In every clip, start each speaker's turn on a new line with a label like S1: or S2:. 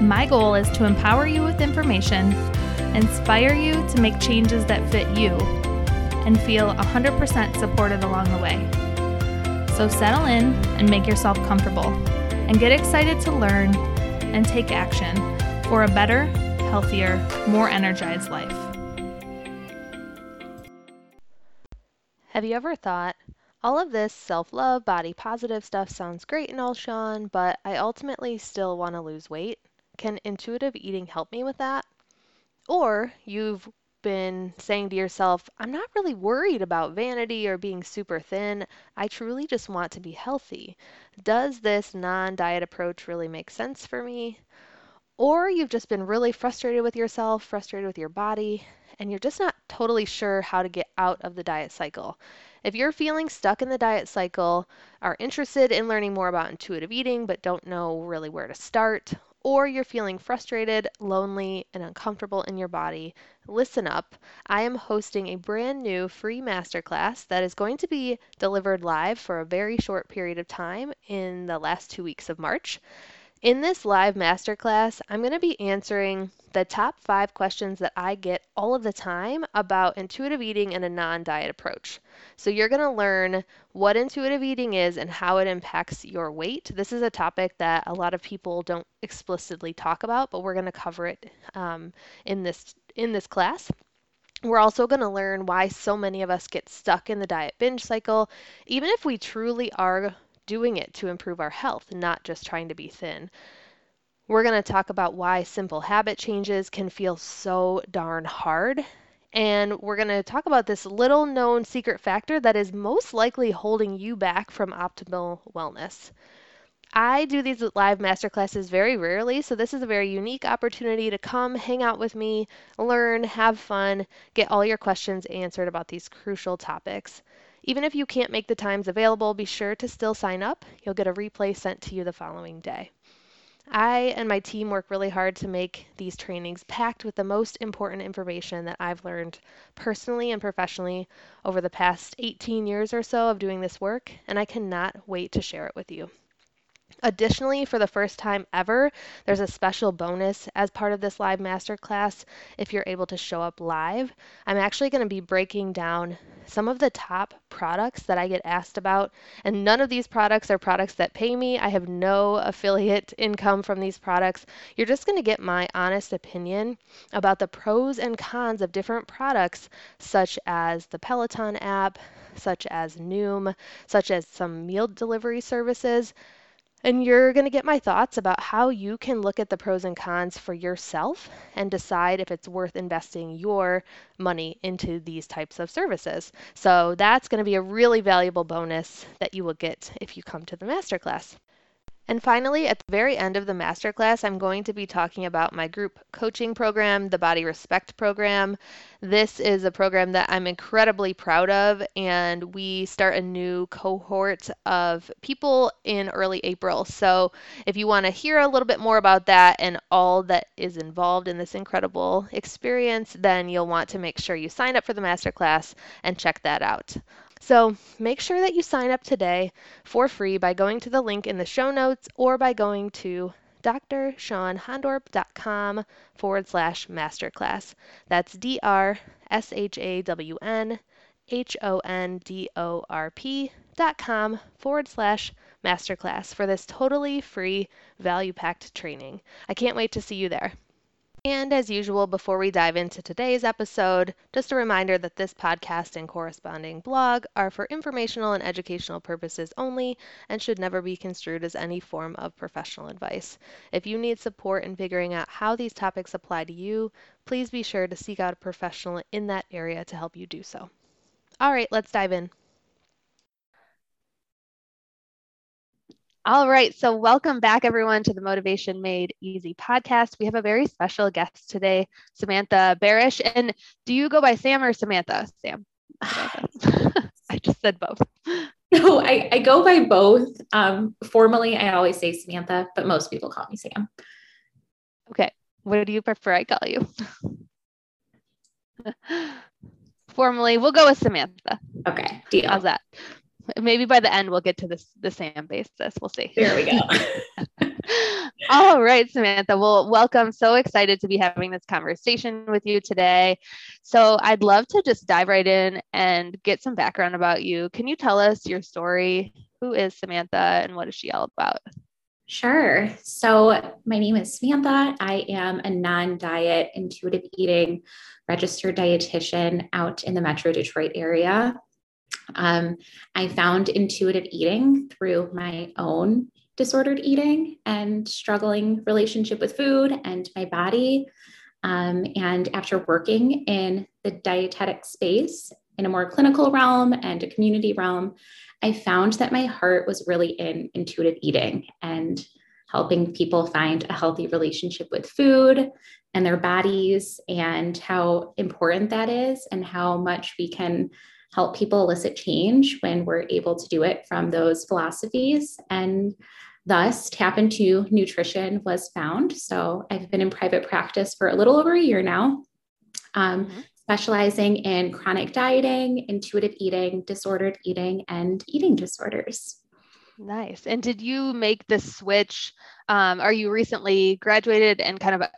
S1: My goal is to empower you with information, inspire you to make changes that fit you, and feel 100% supported along the way. So settle in and make yourself comfortable, and get excited to learn and take action for a better, healthier, more energized life.
S2: Have you ever thought, all of this self love, body positive stuff sounds great and all, Shawn, but I ultimately still want to lose weight? Can intuitive eating help me with that? Or you've been saying to yourself, I'm not really worried about vanity or being super thin. I truly just want to be healthy. Does this non diet approach really make sense for me? Or you've just been really frustrated with yourself, frustrated with your body, and you're just not totally sure how to get out of the diet cycle. If you're feeling stuck in the diet cycle, are interested in learning more about intuitive eating, but don't know really where to start, or you're feeling frustrated, lonely, and uncomfortable in your body, listen up. I am hosting a brand new free masterclass that is going to be delivered live for a very short period of time in the last two weeks of March. In this live masterclass, I'm going to be answering the top five questions that I get all of the time about intuitive eating and a non diet approach. So, you're going to learn what intuitive eating is and how it impacts your weight. This is a topic that a lot of people don't explicitly talk about, but we're going to cover it um, in this in this class. We're also going to learn why so many of us get stuck in the diet binge cycle, even if we truly are doing it to improve our health, not just trying to be thin. We're going to talk about why simple habit changes can feel so darn hard. And we're going to talk about this little known secret factor that is most likely holding you back from optimal wellness. I do these live masterclasses very rarely, so this is a very unique opportunity to come hang out with me, learn, have fun, get all your questions answered about these crucial topics. Even if you can't make the times available, be sure to still sign up. You'll get a replay sent to you the following day. I and my team work really hard to make these trainings packed with the most important information that I've learned personally and professionally over the past 18 years or so of doing this work, and I cannot wait to share it with you. Additionally, for the first time ever, there's a special bonus as part of this live masterclass if you're able to show up live. I'm actually going to be breaking down some of the top products that I get asked about, and none of these products are products that pay me. I have no affiliate income from these products. You're just going to get my honest opinion about the pros and cons of different products, such as the Peloton app, such as Noom, such as some meal delivery services. And you're going to get my thoughts about how you can look at the pros and cons for yourself and decide if it's worth investing your money into these types of services. So that's going to be a really valuable bonus that you will get if you come to the masterclass. And finally, at the very end of the masterclass, I'm going to be talking about my group coaching program, the Body Respect program. This is a program that I'm incredibly proud of, and we start a new cohort of people in early April. So, if you want to hear a little bit more about that and all that is involved in this incredible experience, then you'll want to make sure you sign up for the masterclass and check that out. So make sure that you sign up today for free by going to the link in the show notes or by going to drshawnhondorp.com forward slash masterclass. That's D R S H A W N H O N D O R P dot com forward slash masterclass for this totally free value packed training. I can't wait to see you there.
S3: And as usual, before we dive into today's episode, just a reminder that this podcast and corresponding blog are for informational and educational purposes only and should never be construed as any form of professional advice. If you need support in figuring out how these topics apply to you, please be sure to seek out a professional in that area to help you do so. All right, let's dive in. All right. So, welcome back, everyone, to the Motivation Made Easy podcast. We have a very special guest today, Samantha Barish. And do you go by Sam or Samantha? Sam. I just said both.
S4: No, I, I go by both. Um, formally, I always say Samantha, but most people call me Sam.
S3: Okay. What do you prefer I call you? Formally, we'll go with Samantha.
S4: Okay. Deal.
S3: How's that? Maybe by the end we'll get to this the Sam basis. We'll see.
S4: There we go.
S3: All right, Samantha. Well, welcome. So excited to be having this conversation with you today. So, I'd love to just dive right in and get some background about you. Can you tell us your story? Who is Samantha and what is she all about?
S4: Sure. So, my name is Samantha. I am a non diet intuitive eating registered dietitian out in the Metro Detroit area. Um, I found intuitive eating through my own disordered eating and struggling relationship with food and my body. Um, and after working in the dietetic space in a more clinical realm and a community realm, I found that my heart was really in intuitive eating and helping people find a healthy relationship with food and their bodies and how important that is and how much we can help people elicit change when we're able to do it from those philosophies. And thus, Tap into Nutrition was found. So I've been in private practice for a little over a year now, um, mm-hmm. specializing in chronic dieting, intuitive eating, disordered eating, and eating disorders.
S3: Nice. And did you make the switch? Um, are you recently graduated and kind of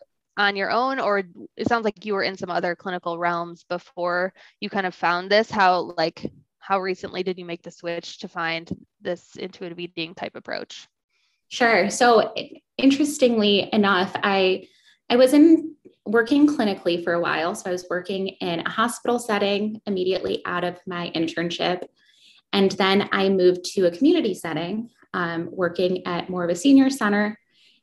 S3: on your own or it sounds like you were in some other clinical realms before you kind of found this. How like how recently did you make the switch to find this intuitive eating type approach?
S4: Sure. So interestingly enough i i was in working clinically for a while. So i was working in a hospital setting immediately out of my internship. And then i moved to a community setting um, working at more of a senior center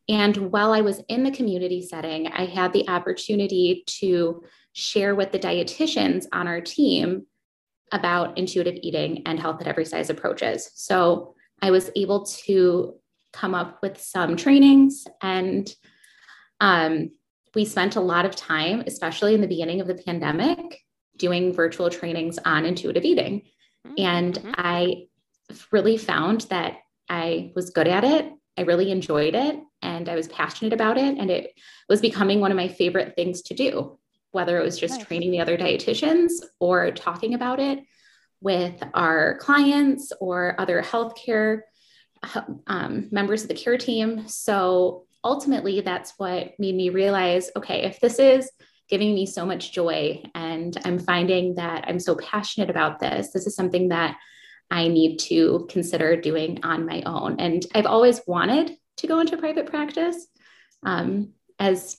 S4: and while I was in the community setting, I had the opportunity to share with the dietitians on our team about intuitive eating and health at every size approaches. So I was able to come up with some trainings and um, we spent a lot of time, especially in the beginning of the pandemic, doing virtual trainings on intuitive eating. Mm-hmm. And mm-hmm. I really found that I was good at it. I really enjoyed it and I was passionate about it. And it was becoming one of my favorite things to do, whether it was just nice. training the other dietitians or talking about it with our clients or other healthcare um, members of the care team. So ultimately, that's what made me realize okay, if this is giving me so much joy and I'm finding that I'm so passionate about this, this is something that I need to consider doing on my own. And I've always wanted to go into private practice. Um, as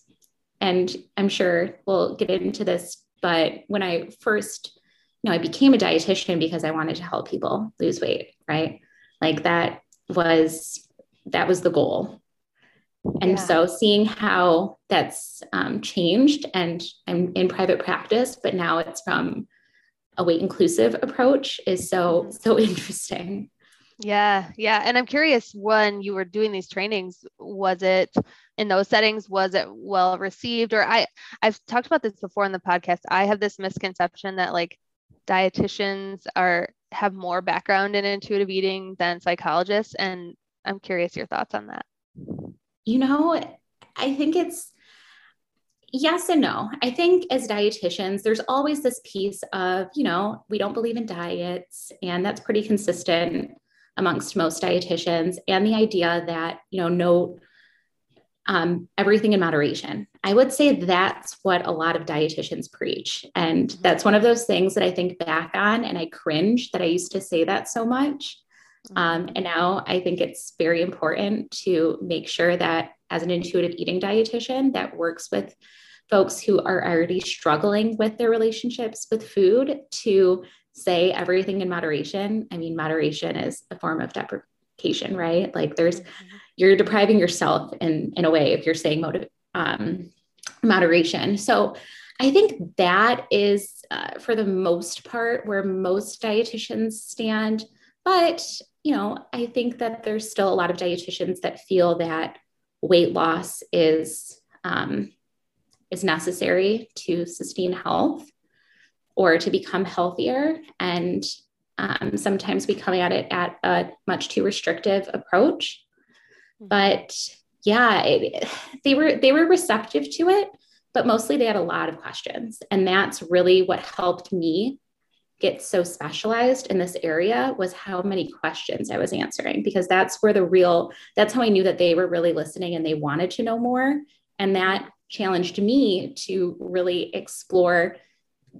S4: and I'm sure we'll get into this, but when I first, you know, I became a dietitian because I wanted to help people lose weight, right? Like that was that was the goal. And yeah. so seeing how that's um, changed, and I'm in private practice, but now it's from a weight inclusive approach is so mm-hmm. so interesting.
S3: Yeah, yeah. And I'm curious when you were doing these trainings, was it in those settings, was it well received? Or I I've talked about this before in the podcast. I have this misconception that like dietitians are have more background in intuitive eating than psychologists. And I'm curious your thoughts on that.
S4: You know, I think it's yes and no. I think as dietitians, there's always this piece of, you know, we don't believe in diets, and that's pretty consistent amongst most dietitians and the idea that you know no um, everything in moderation i would say that's what a lot of dietitians preach and that's one of those things that i think back on and i cringe that i used to say that so much Um,
S3: Mm-hmm.
S4: and now I think it's very important to make sure that as an intuitive eating dietitian that works with folks who are already struggling with their relationships with food to say everything in moderation. I mean, moderation is a form of deprecation, right? Like there's,
S3: Mm-hmm.
S4: you're depriving yourself in, in a way if you're saying motive, um, moderation. So I think that is, uh, for the most part, where most dietitians stand. But, you know, I think that there's still a lot of dietitians that feel that weight loss is, um, is necessary to sustain health or to become healthier. And um, sometimes we come at it at a much too restrictive approach. But yeah, it, they were they were receptive to it, but mostly they had a lot of questions, and that's really what helped me get so specialized in this area was how many questions I was answering because that's where the real that's how I knew that they were really listening and they wanted to know more and that challenged me to really explore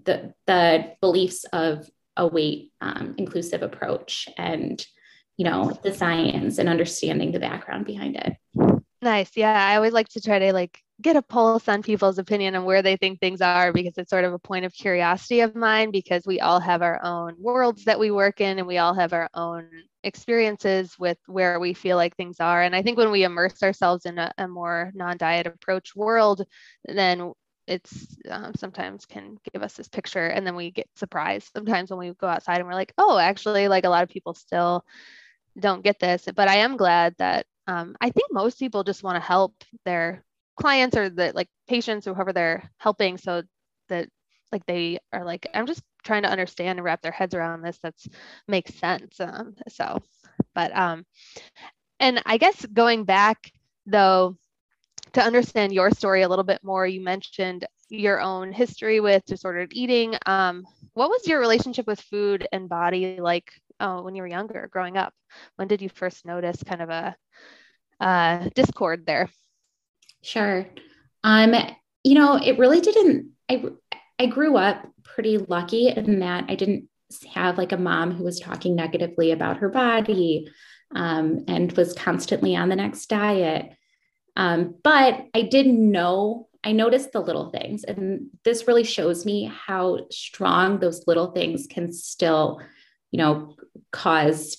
S4: the the beliefs of a weight um, inclusive approach and you know the science and understanding the background behind it
S3: Nice. Yeah. I always like to try to like get a pulse on people's opinion on where they think things are because it's sort of a point of curiosity of mine because we all have our own worlds that we work in and we all have our own experiences with where we feel like things are. And I think when we immerse ourselves in a, a more non-diet approach world, then it's um, sometimes can give us this picture and then we get surprised sometimes when we go outside and we're like, oh, actually like a lot of people still don't get this. But I am glad that um, I think most people just want to help their clients or the like patients or whoever they're helping so that like they are like i'm just trying to understand and wrap their heads around this that's makes sense um, so but um and i guess going back though to understand your story a little bit more you mentioned your own history with disordered eating um what was your relationship with food and body like uh, when you were younger growing up? When did you first notice kind of a uh, discord there
S4: Sure. Um, you know, it really didn't. I I grew up pretty lucky in that I didn't have like a mom who was talking negatively about her body um, and was constantly on the next diet. Um, but I didn't know. I noticed the little things, and this really shows me how strong those little things can still, you know, cause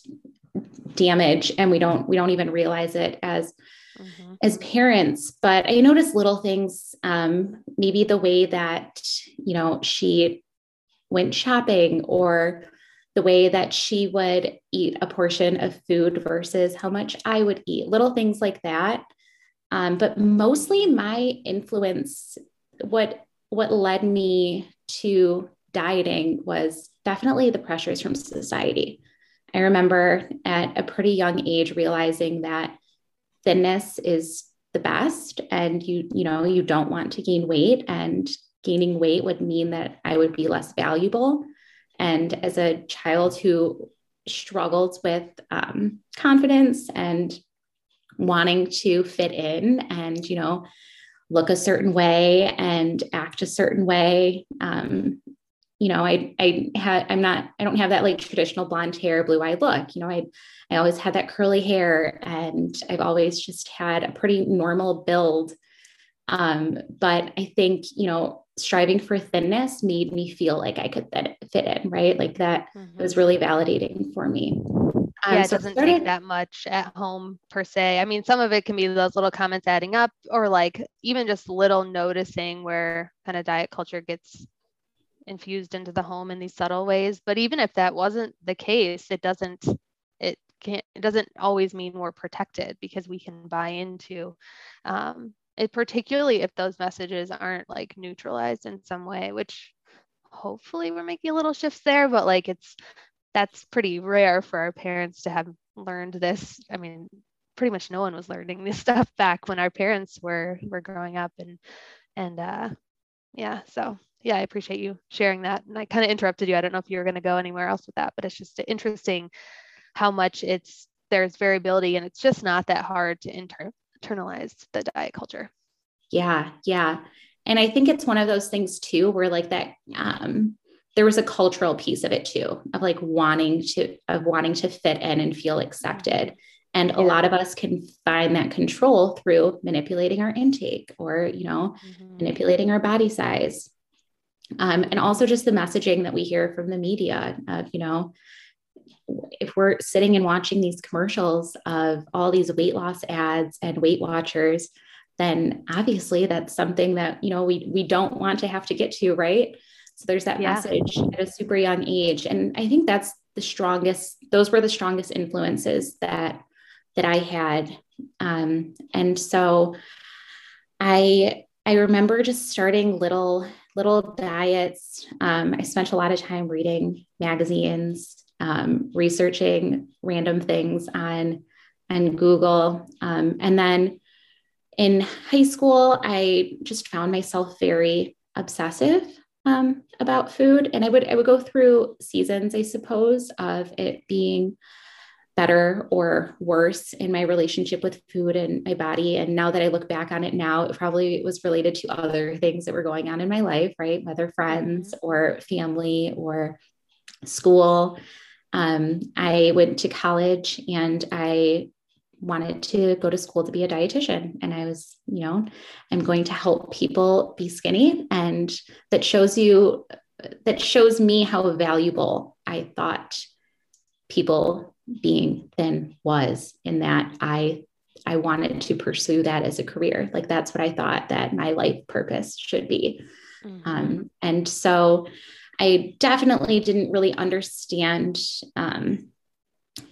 S4: damage, and we don't we don't even realize it as
S3: mm-hmm.
S4: as parents but i noticed little things um, maybe the way that you know she went shopping or the way that she would eat a portion of food versus how much i would eat little things like that um, but mostly my influence what what led me to dieting was definitely the pressures from society i remember at a pretty young age realizing that thinness is the best. And you you know you don't want to gain weight and gaining weight would mean that i would be less valuable. And as a child who struggled with um, confidence and wanting to fit in and you know look a certain way and act a certain way um, you know, I I had I'm not I don't have that like traditional blonde hair, blue eyed look. You know, I I always had that curly hair, and I've always just had a pretty normal build. Um, but I think you know, striving for thinness made me feel like I could fit, fit in, right? Like that
S3: Mm-hmm.
S4: was really validating for me. Um,
S3: yeah, it
S4: so
S3: doesn't
S4: started-
S3: take that much at home per se. I mean, some of it can be those little comments adding up, or like even just little noticing where kind of diet culture gets infused into the home in these subtle ways. But even if that wasn't the case, it doesn't it can't it doesn't always mean we're protected because we can buy into um, it, particularly if those messages aren't like neutralized in some way, which hopefully we're making little shifts there, but like it's that's pretty rare for our parents to have learned this. I mean, pretty much no one was learning this stuff back when our parents were were growing up and and uh yeah, so yeah, I appreciate you sharing that. And I kind of interrupted you. I don't know if you were going to go anywhere else with that, but it's just interesting how much it's there's variability and it's just not that hard to inter- internalize the diet culture.
S4: Yeah, yeah. And I think it's one of those things too, where like that, um, there was a cultural piece of it too, of like wanting to of wanting to fit in and feel accepted. And yeah. a lot of us can find that control through manipulating our intake or, you know, mm-hmm. manipulating our body size. Um, and also just the messaging that we hear from the media of, you know, if we're sitting and watching these commercials of all these weight loss ads and Weight Watchers, then obviously that's something that you know we we don't want to have to get to, right? So there's that yeah. message at a super young age, and I think that's the strongest. Those were the strongest influences that that I had, um, and so I I remember just starting little little diets. Um, I spent a lot of time reading magazines um, researching random things on on Google. Um, and then in high school, I just found myself very obsessive um, about food, and I would I would go through seasons, I suppose, of it being better or worse in my relationship with food and my body. And now that I look back on it now, it probably was related to other things that were going on in my life, right? Whether friends mm-hmm. or family or school. Um, I went to college and I wanted to go to school to be a dietitian. And I was, you know, I'm going to help people be skinny. And that shows you, that shows me how valuable I thought people being thin was in that I I wanted to pursue that as a career. Like that's what I thought that my life purpose should be. Mm-hmm. Um, and so I definitely didn't really understand, um,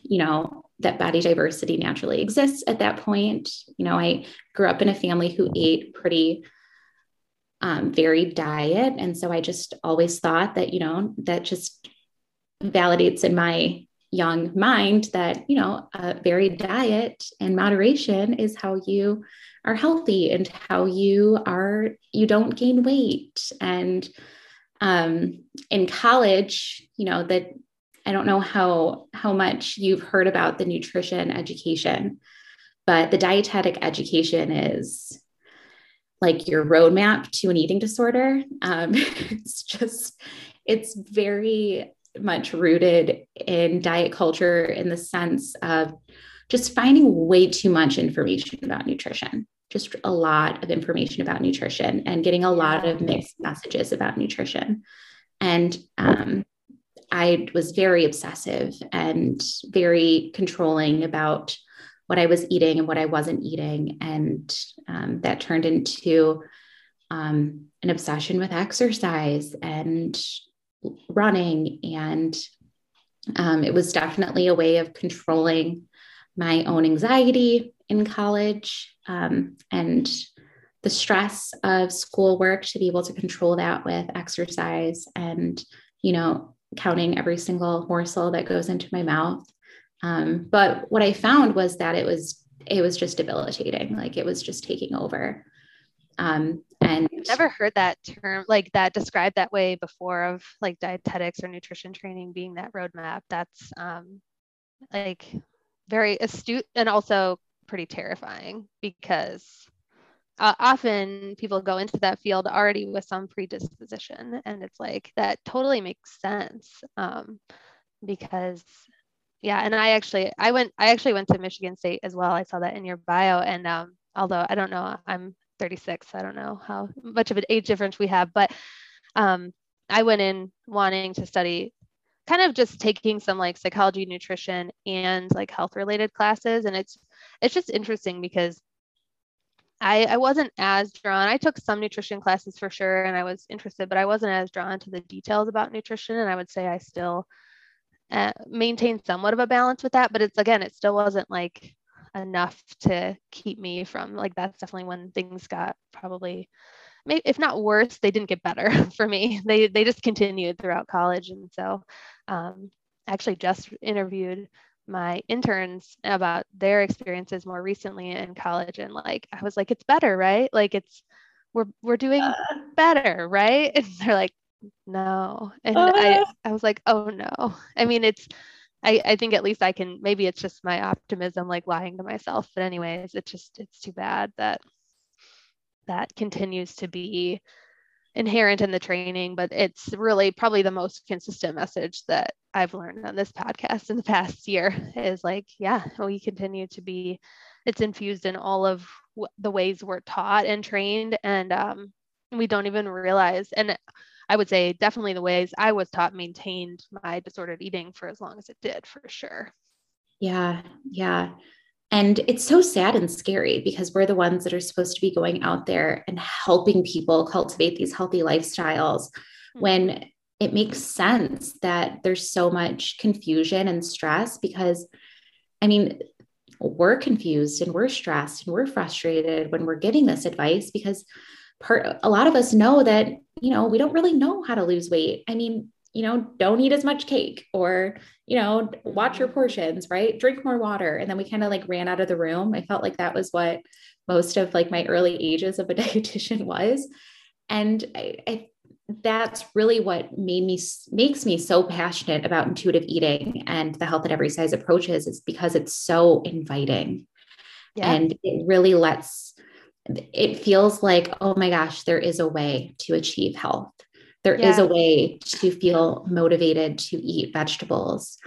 S4: you know, that body diversity naturally exists at that point. You know, I grew up in a family who ate pretty um, varied diet. And so I just always thought that, you know, that just validates in my young mind that, you know, a varied diet and moderation is how you are healthy and how you are, you don't gain weight. And, um, in college, you know, that I don't know how how much you've heard about the nutrition education, but the dietetic education is like your roadmap to an eating disorder. Um, it's just it's very much rooted in diet culture in the sense of just finding way too much information about nutrition just a lot of information about nutrition and getting a lot of mixed messages about nutrition. And um, I was very obsessive and very controlling about what I was eating and what I wasn't eating. And um, that turned into um, an obsession with exercise and running. And um, it was definitely a way of controlling my own anxiety in college um, and the stress of schoolwork to be able to control that with exercise and you know counting every single morsel that goes into my mouth um, but what i found was that it was it was just debilitating like it was just taking over um, and
S3: never heard that term like that described that way before of like dietetics or nutrition training being that roadmap. That's um, like very astute and also pretty terrifying because uh, often people go into that field already with some predisposition and it's like that totally makes sense um, because yeah and i actually i went i actually went to michigan state as well. I saw that in your bio and um, although i don't know i'm 36 i don't know how much of an age difference we have but um, i went in wanting to study kind of just taking some like psychology nutrition and like health related classes and it's it's just interesting because I, I wasn't as drawn. I took some nutrition classes for sure, and I was interested, but I wasn't as drawn to the details about nutrition. And I would say I still uh, maintain somewhat of a balance with that, but it's again, it still wasn't like enough to keep me from like that's definitely when things got probably maybe if not worse, they didn't get better for me. They they just continued throughout college, and so um, actually just interviewed my interns about their experiences more recently in college. And like I was like it's better right? Like it's we're we're doing uh, better right? And they're like no. And uh, I I was like oh no. I mean it's I I think at least I can maybe it's just my optimism like lying to myself but anyways it's just it's too bad that that continues to be inherent in the training, but it's really probably the most consistent message that I've learned on this podcast in the past year is like, yeah, we continue to be, it's infused in all of the ways we're taught and trained, and um, we don't even realize. And I would say definitely the ways I was taught maintained my disordered eating for as long as it did, for sure.
S4: Yeah, yeah. And it's so sad and scary because we're the ones that are supposed to be going out there and helping people cultivate these healthy lifestyles mm-hmm. when it makes sense that there's so much confusion and stress because, I mean, we're confused and we're stressed and we're frustrated when we're giving this advice because part a lot of us know that you know we don't really know how to lose weight i mean you know, don't eat as much cake or, you know, watch your mm-hmm. portions, right? Drink more water. And then we kind of like ran out of the room. I felt like that was what most of like my early ages of a dietitian was. And I, I that's really what made me makes me so passionate about intuitive eating and the health at every size approaches is because it's so inviting yeah. and it really lets it feels like oh my gosh there is a way to achieve health there yeah. is a way to feel motivated to eat vegetables.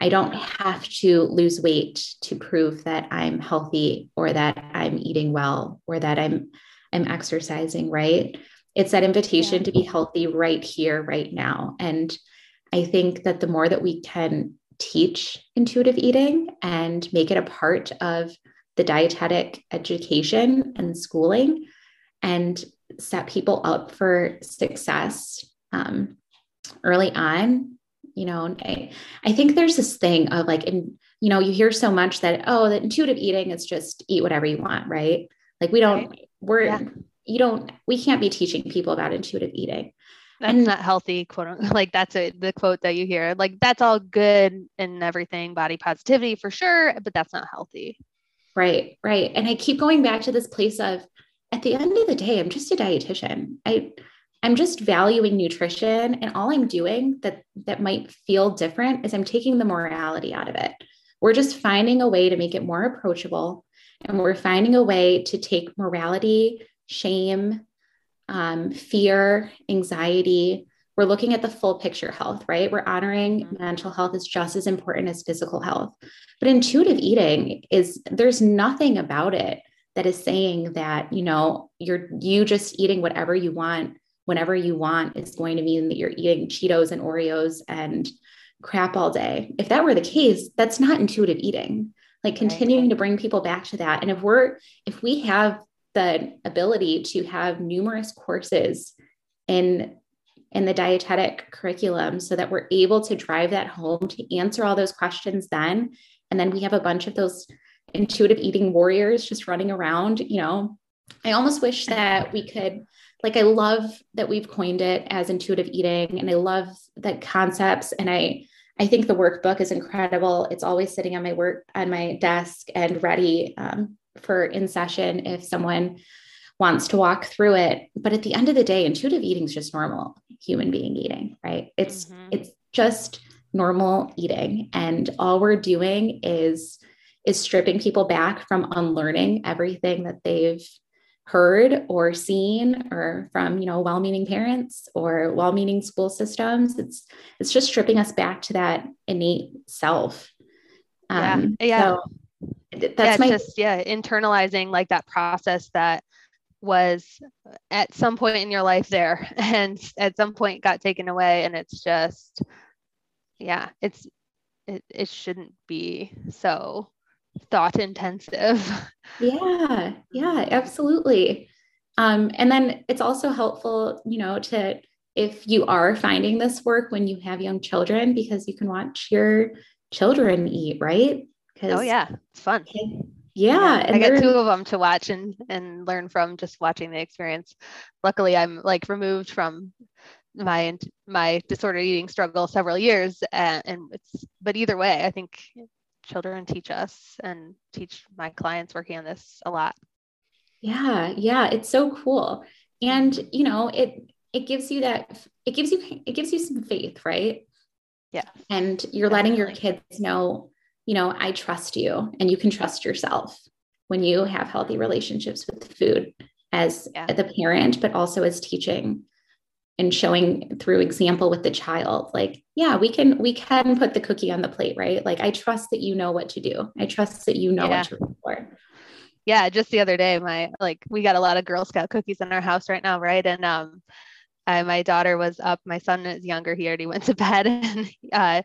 S4: I don't have to lose weight to prove that I'm healthy or that I'm eating well or that I'm I'm exercising, right? It's that invitation yeah. to be healthy right here, right now. And I think that the more that we can teach intuitive eating and make it a part of the dietetic education and schooling and set people up for success um, early on you know I, I think there's this thing of like in you know you hear so much that oh that intuitive eating is just eat whatever you want right like we don't right. we're yeah. you don't we can't be teaching people about intuitive eating
S3: that's and, not healthy quote unquote. like that's a, the quote that you hear like that's all good and everything body positivity for sure but that's not healthy
S4: right right and i keep going back to this place of at the end of the day i'm just a dietitian i I'm just valuing nutrition and all I'm doing that that might feel different is I'm taking the morality out of it. We're just finding a way to make it more approachable and we're finding a way to take morality, shame, um, fear, anxiety. We're looking at the full picture health, right? We're honoring mm-hmm. mental health is just as important as physical health. But intuitive eating is there's nothing about it that is saying that, you know, you're you just eating whatever you want whenever you want is going to mean that you're eating Cheetos and Oreos and crap all day. If that were the case, that's not intuitive eating. Like continuing right. to bring people back to that. And if we're, if we have the ability to have numerous courses in in the dietetic curriculum so that we're able to drive that home to answer all those questions then and then we have a bunch of those intuitive eating warriors just running around you know i almost wish that we could like I love that we've coined it as intuitive eating and I love the concepts and I I think the workbook is incredible. It's always sitting on my work on my desk and ready um, for in session if someone wants to walk through it. But at the end of the day, intuitive eating is just normal human being eating, right? It's mm-hmm. it's just normal eating, and all we're doing is is stripping people back from unlearning everything that they've heard or seen or from you know well-meaning parents or well-meaning school systems it's it's just stripping us back to that innate self
S3: um, yeah yeah so that's yeah, my just yeah internalizing like that process that was at some point in your life there and at some point got taken away and it's just yeah it's it, it shouldn't be so thought intensive.
S4: Yeah, yeah, absolutely. Um, and then it's also helpful, you know, to if you are finding this work when you have young children, because you can watch your children eat, right?
S3: because Oh yeah, it's fun.
S4: Yeah,
S3: yeah I got two of them to watch and and learn from just watching the experience. Luckily, I'm like removed from my my disordered eating struggle several years, and, and it's but either way, I think children teach us and teach my clients working on this a lot.
S4: Yeah, yeah, it's so cool. And you know, it it gives you that it gives you it gives you some faith, right?
S3: Yeah.
S4: And you're Definitely. letting your kids know, you know, I trust you and you can trust yourself when you have healthy relationships with food as yeah. the parent, but also as teaching and showing through example with the child. Like yeah we can we can put the cookie on the plate right? Like i trust that you know what to do. I trust that you know yeah. what to look for
S3: yeah just the other day my like we got a lot of girl scout cookies in our house right now right? And um I, my daughter was up my son is younger he already went to bed and uh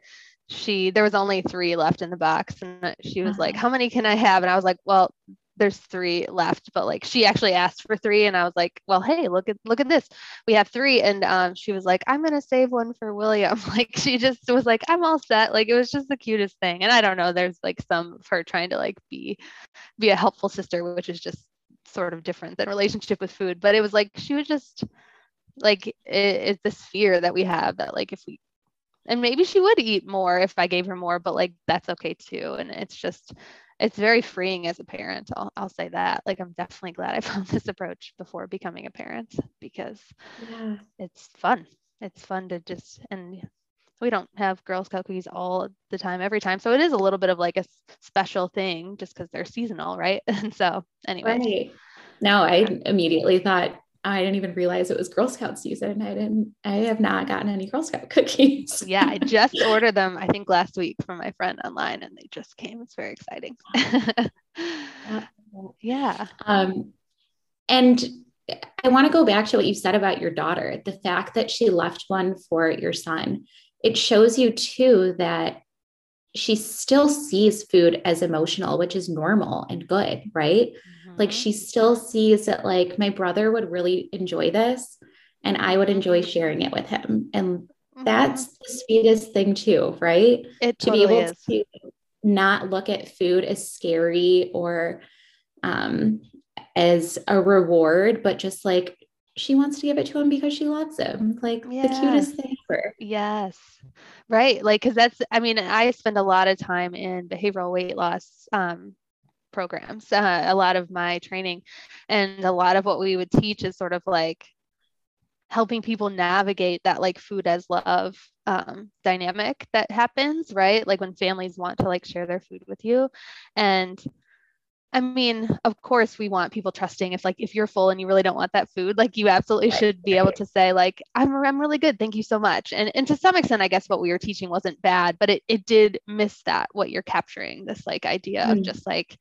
S3: she there was only three left in the box and she was uh-huh. like how many can i have? And i was like well there's three left but like she actually asked for three and i was like well hey look at look at this. We have three and um, she was like i'm gonna save one for william. Like she just was like i'm all set. Like it was just the cutest thing and i don't know there's like some of her trying to like be be a helpful sister which is just sort of different than relationship with food but it was like she was just like it, it's this fear that we have that like if we and maybe she would eat more if i gave her more but like that's okay too and it's just it's very freeing as a parent. I'll, I'll say that. Like, I'm definitely glad I found this approach before becoming a parent because yeah. it's fun. It's fun to just, and we don't have Girl Scout cookies all the time, every time. So it is a little bit of like a special thing just because they're seasonal, right? And so, anyway. Right.
S4: No, I immediately thought I didn't even realize it was Girl Scout season. I didn't, I have not gotten any Girl Scout cookies.
S3: yeah, I just ordered them, I think last week from my friend online and they just came. It's very exciting. yeah.
S4: Um, and I want to go back to what you said about your daughter the fact that she left one for your son. It shows you too that she still sees food as emotional, which is normal and good, right? Like she still sees that like my brother would really enjoy this and I would enjoy sharing it with him. And mm-hmm. that's the sweetest thing too, right?
S3: It to totally be able is. to
S4: not look at food as scary or um as a reward, but just like she wants to give it to him because she loves him. Like the cutest thing ever.
S3: Yes. Right. Like, cause that's, I mean, I spend a lot of time in behavioral weight loss um, programs, uh, a lot of my training. And a lot of what we would teach is sort of like helping people navigate that like food as love um, dynamic that happens, right? Like when families want to like share their food with you. And I mean, of course, we want people trusting. If like if you're full and you really don't want that food, like you absolutely should be able to say like I'm I'm really good, thank you so much. And and to some extent, I guess what we were teaching wasn't bad, but it it did miss that what you're capturing this like idea mm. of just like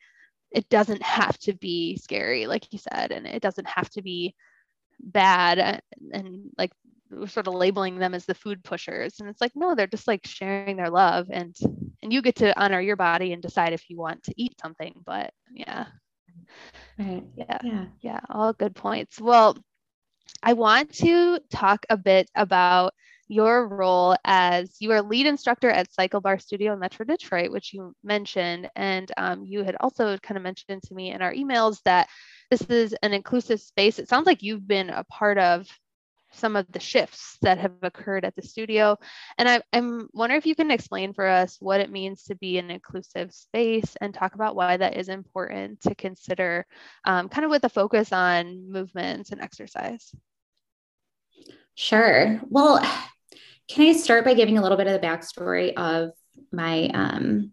S3: it doesn't have to be scary like you said and it doesn't have to be bad and, and like we're sort of labeling them as the food pushers and it's like no they're just like sharing their love and and you get to honor your body and decide if you want to eat something but yeah. Right. Yeah. Yeah. Yeah all good points. Well i want to talk a bit about your role as you are lead instructor at CycleBar Studio in Metro Detroit, which you mentioned. And um, you had also kind of mentioned to me in our emails that this is an inclusive space. It sounds like you've been a part of some of the shifts that have occurred at the studio. And I, am wondering if you can explain for us what it means to be an inclusive space and talk about why that is important to consider, um, kind of with a focus on movements and exercise.
S4: Sure. Well, can I start by giving a little bit of the backstory of my um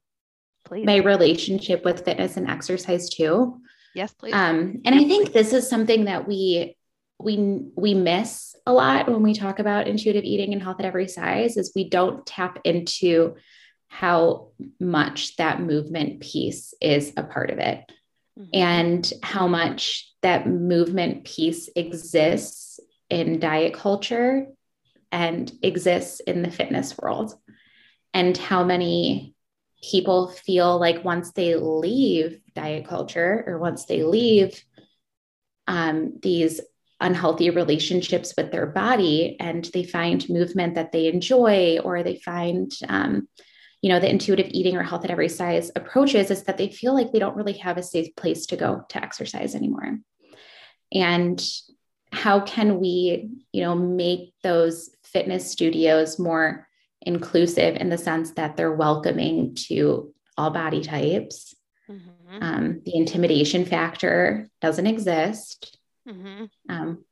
S4: please. my relationship with fitness and exercise too?
S3: Yes, please.
S4: Um, and I think this is something that we we we miss a lot when we talk about intuitive eating and health at every size is we don't tap into how much that movement piece is a part of it mm-hmm. and how much that movement piece exists in diet culture and exists in the fitness world and how many people feel like once they leave diet culture or once they leave um, these unhealthy relationships with their body and they find movement that they enjoy or they find um, you know the intuitive eating or health at every size approaches is that they feel like they don't really have a safe place to go to exercise anymore. And how can we you know make those fitness studios more inclusive in the sense that they're welcoming to all body types. Mm-hmm. Um, the intimidation factor doesn't exist. Mm-hmm. Um,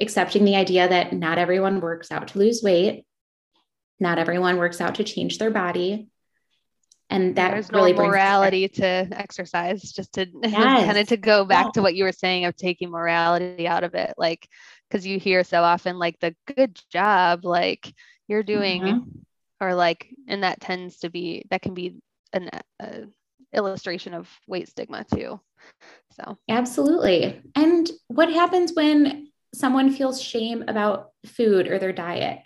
S4: accepting the idea that not everyone works out to lose weight, not everyone works out to change their body. And that
S3: there's
S4: really
S3: no morality to exercise just to yes. kind of to go back yeah. to what you were saying of taking morality out of it like because you hear so often like the good job like you're doing mm-hmm. or like and that tends to be that can be an uh, illustration of weight stigma too so
S4: absolutely and what happens when someone feels shame about food or their diet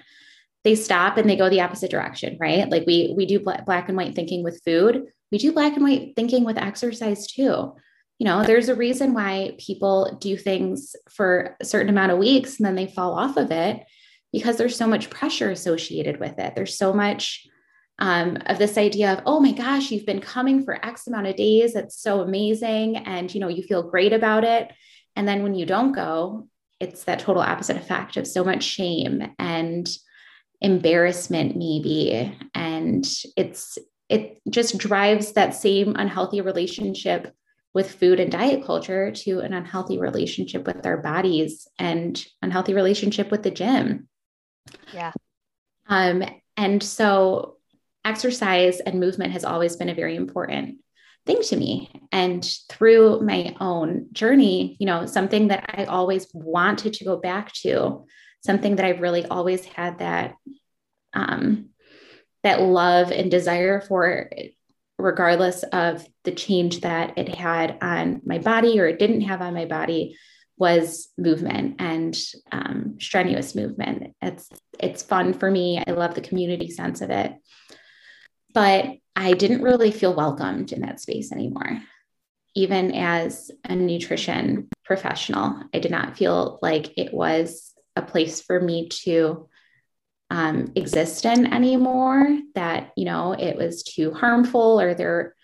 S4: they stop and they go the opposite direction, right? Like we we do black and white thinking with food. We do black and white thinking with exercise too. You know, there's a reason why people do things for a certain amount of weeks and then they fall off of it because there's so much pressure associated with it. There's so much um, of this idea of, oh my gosh, you've been coming for X amount of days. That's so amazing. And, you know, you feel great about it. And then when you don't go, it's that total opposite effect of so much shame and embarrassment maybe. And it's it just drives that same unhealthy relationship with food and diet culture to an unhealthy relationship with our bodies and unhealthy relationship with the gym.
S3: Yeah.
S4: Um and so exercise and movement has always been a very important thing to me. And through my own journey you know something that i always wanted to go back to something that I've really always had that um, that love and desire for, regardless of the change that it had on my body or it didn't have on my body, was movement and um, strenuous movement. It's it's fun for me. I love the community sense of it, but I didn't really feel welcomed in that space anymore even as a nutrition professional, I did not feel like it was a place for me to um, exist in anymore that you know it was too harmful or there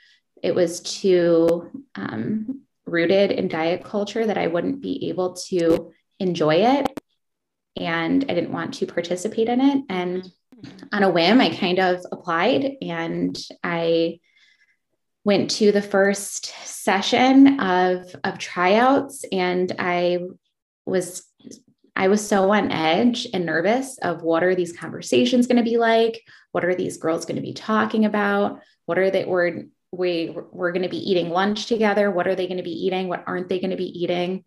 S4: it was too um, rooted in diet culture that i wouldn't be able to enjoy it. And i didn't want to participate in it. And on a whim i kind of applied and i went to the first session of of tryouts and i was I was so on edge and nervous of what are these conversations going to be like? What are these girls going to be talking about? What are they we're we we're going to be eating lunch together? What are they going to be eating? What aren't they going to be eating?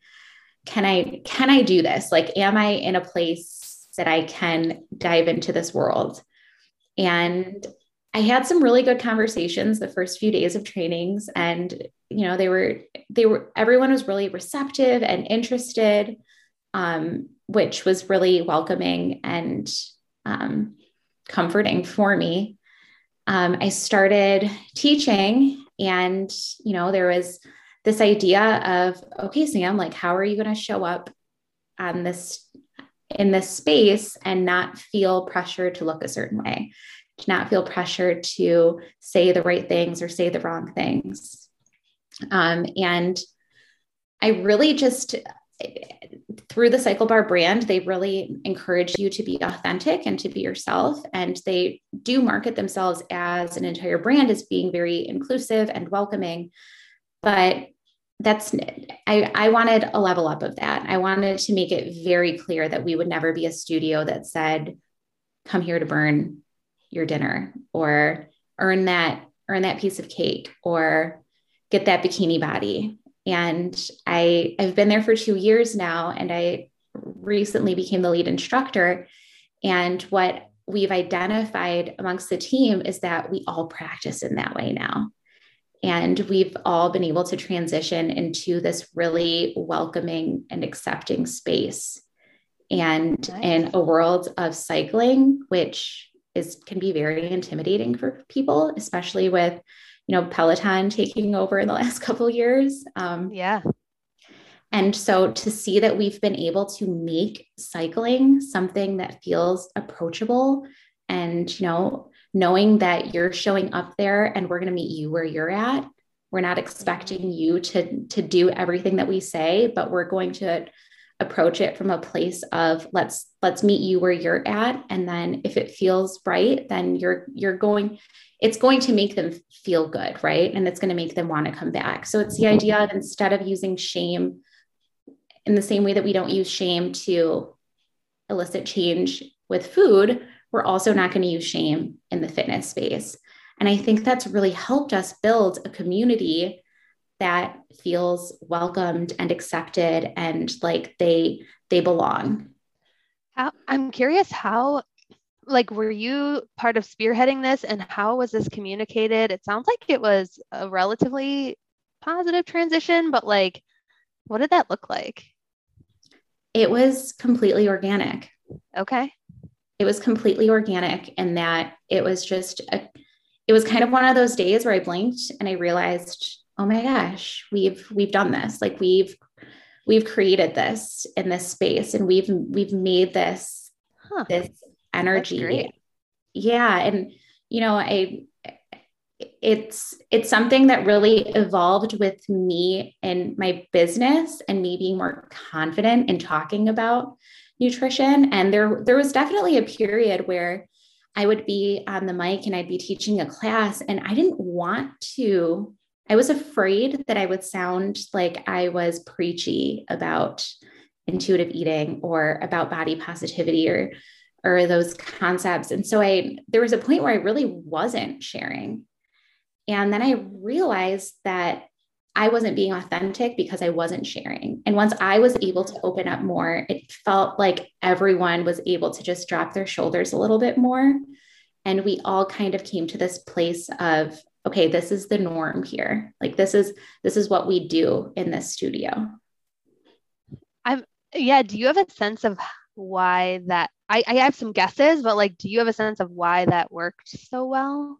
S4: Can I can I do this? Like am I in a place that I can dive into this world? And I had some really good conversations the first few days of trainings and you know they were they were everyone was really receptive and interested um, which was really welcoming and um, comforting for me. Um, I started teaching, and you know, there was this idea of, okay, Sam, like, how are you going to show up on this in this space and not feel pressure to look a certain way, to not feel pressure to say the right things or say the wrong things. Um, and I really just through the CycleBar brand, they really encourage you to be authentic and to be yourself. And they do market themselves as an entire brand as being very inclusive and welcoming. But that's I, I wanted a level up of that. I wanted to make it very clear that we would never be a studio that said, come here to burn your dinner or earn that, earn that piece of cake or get that bikini body and I, I've been there for two years now, and I recently became the lead instructor. And what we've identified amongst the team is that we all practice in that way now. And we've all been able to transition into this really welcoming and accepting space. And nice. in a world of cycling, which is can be very intimidating for people, especially with you know peloton taking over in the last couple years.
S3: Um, yeah.
S4: and so to see that we've been able to make cycling something that feels approachable and you know knowing that you're showing up there and we're going to meet you where you're at we're not expecting you to to do everything that we say but we're going to approach it from a place of let's let's meet you where you're at. And then if it feels right then you're you're going it's going to make them feel good, right? And it's going to make them want to come back. So it's the idea of instead of using shame in the same way that we don't use shame to elicit change with food, we're also not going to use shame in the fitness space. And I think that's really helped us build a community that feels welcomed and accepted and like they they belong.
S3: How, I'm curious how like were you part of spearheading this and how was this communicated? It sounds like it was a relatively positive transition, but like what did that look like?
S4: It was completely organic.
S3: Okay.
S4: It was completely organic in that it was just a, it was kind of one of those days where I blinked and I realized, oh my gosh, we've we've done this. Like we've we've created this in this space and we've we've made this huh. this Oh, energy. Yeah. And you know, I it's it's something that really evolved with me and my business and me being more confident in talking about nutrition and there there was definitely a period where I would be on the mic and I'd be teaching a class and I didn't want to I was afraid that I would sound like I was preachy about intuitive eating or about body positivity or or those concepts and so I there was a point where I really wasn't sharing and then I realized that I wasn't being authentic because I wasn't sharing. And once I was able to open up more, it felt like everyone was able to just drop their shoulders a little bit more. And we all kind of came to this place of, okay, this is the norm here. Like this is this is what we do in this studio.
S3: I'm yeah, do you have a sense of why that I, I have some guesses, but like do you have a sense of why that worked so well?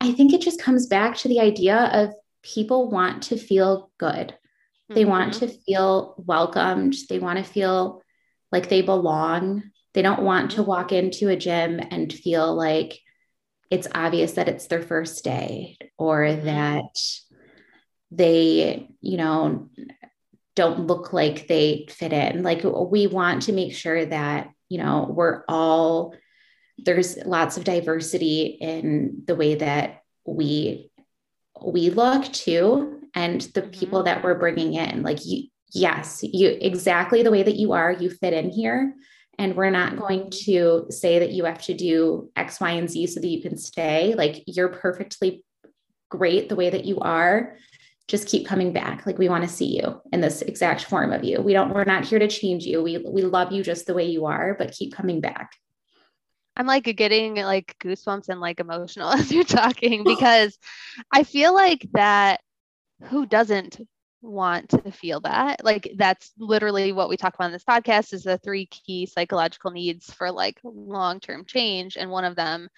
S4: I think it just comes back to the idea of people want to feel good. They mm-hmm. want to feel welcomed. They want to feel like they belong. They don't want to walk into a gym and feel like it's obvious that it's their first day or mm-hmm. that they, you know, don't look like they fit in. Like we want to make sure that, you know, we're all there's lots of diversity in the way that we we look too and the mm-hmm. people that we're bringing in like you yes you exactly the way that you are you fit in here and we're not going to say that you have to do x y and z so that you can stay like you're perfectly great the way that you are just keep coming back. Like we want to see you in this exact form of you. We don't we're not here to change you. We we love you just the way you are but keep coming back.
S3: I'm like getting like goosebumps and like emotional as you're talking because I feel like that who doesn't want to feel that? Like that's literally what we talk about in this podcast is the three key psychological needs for like long-term change and one of them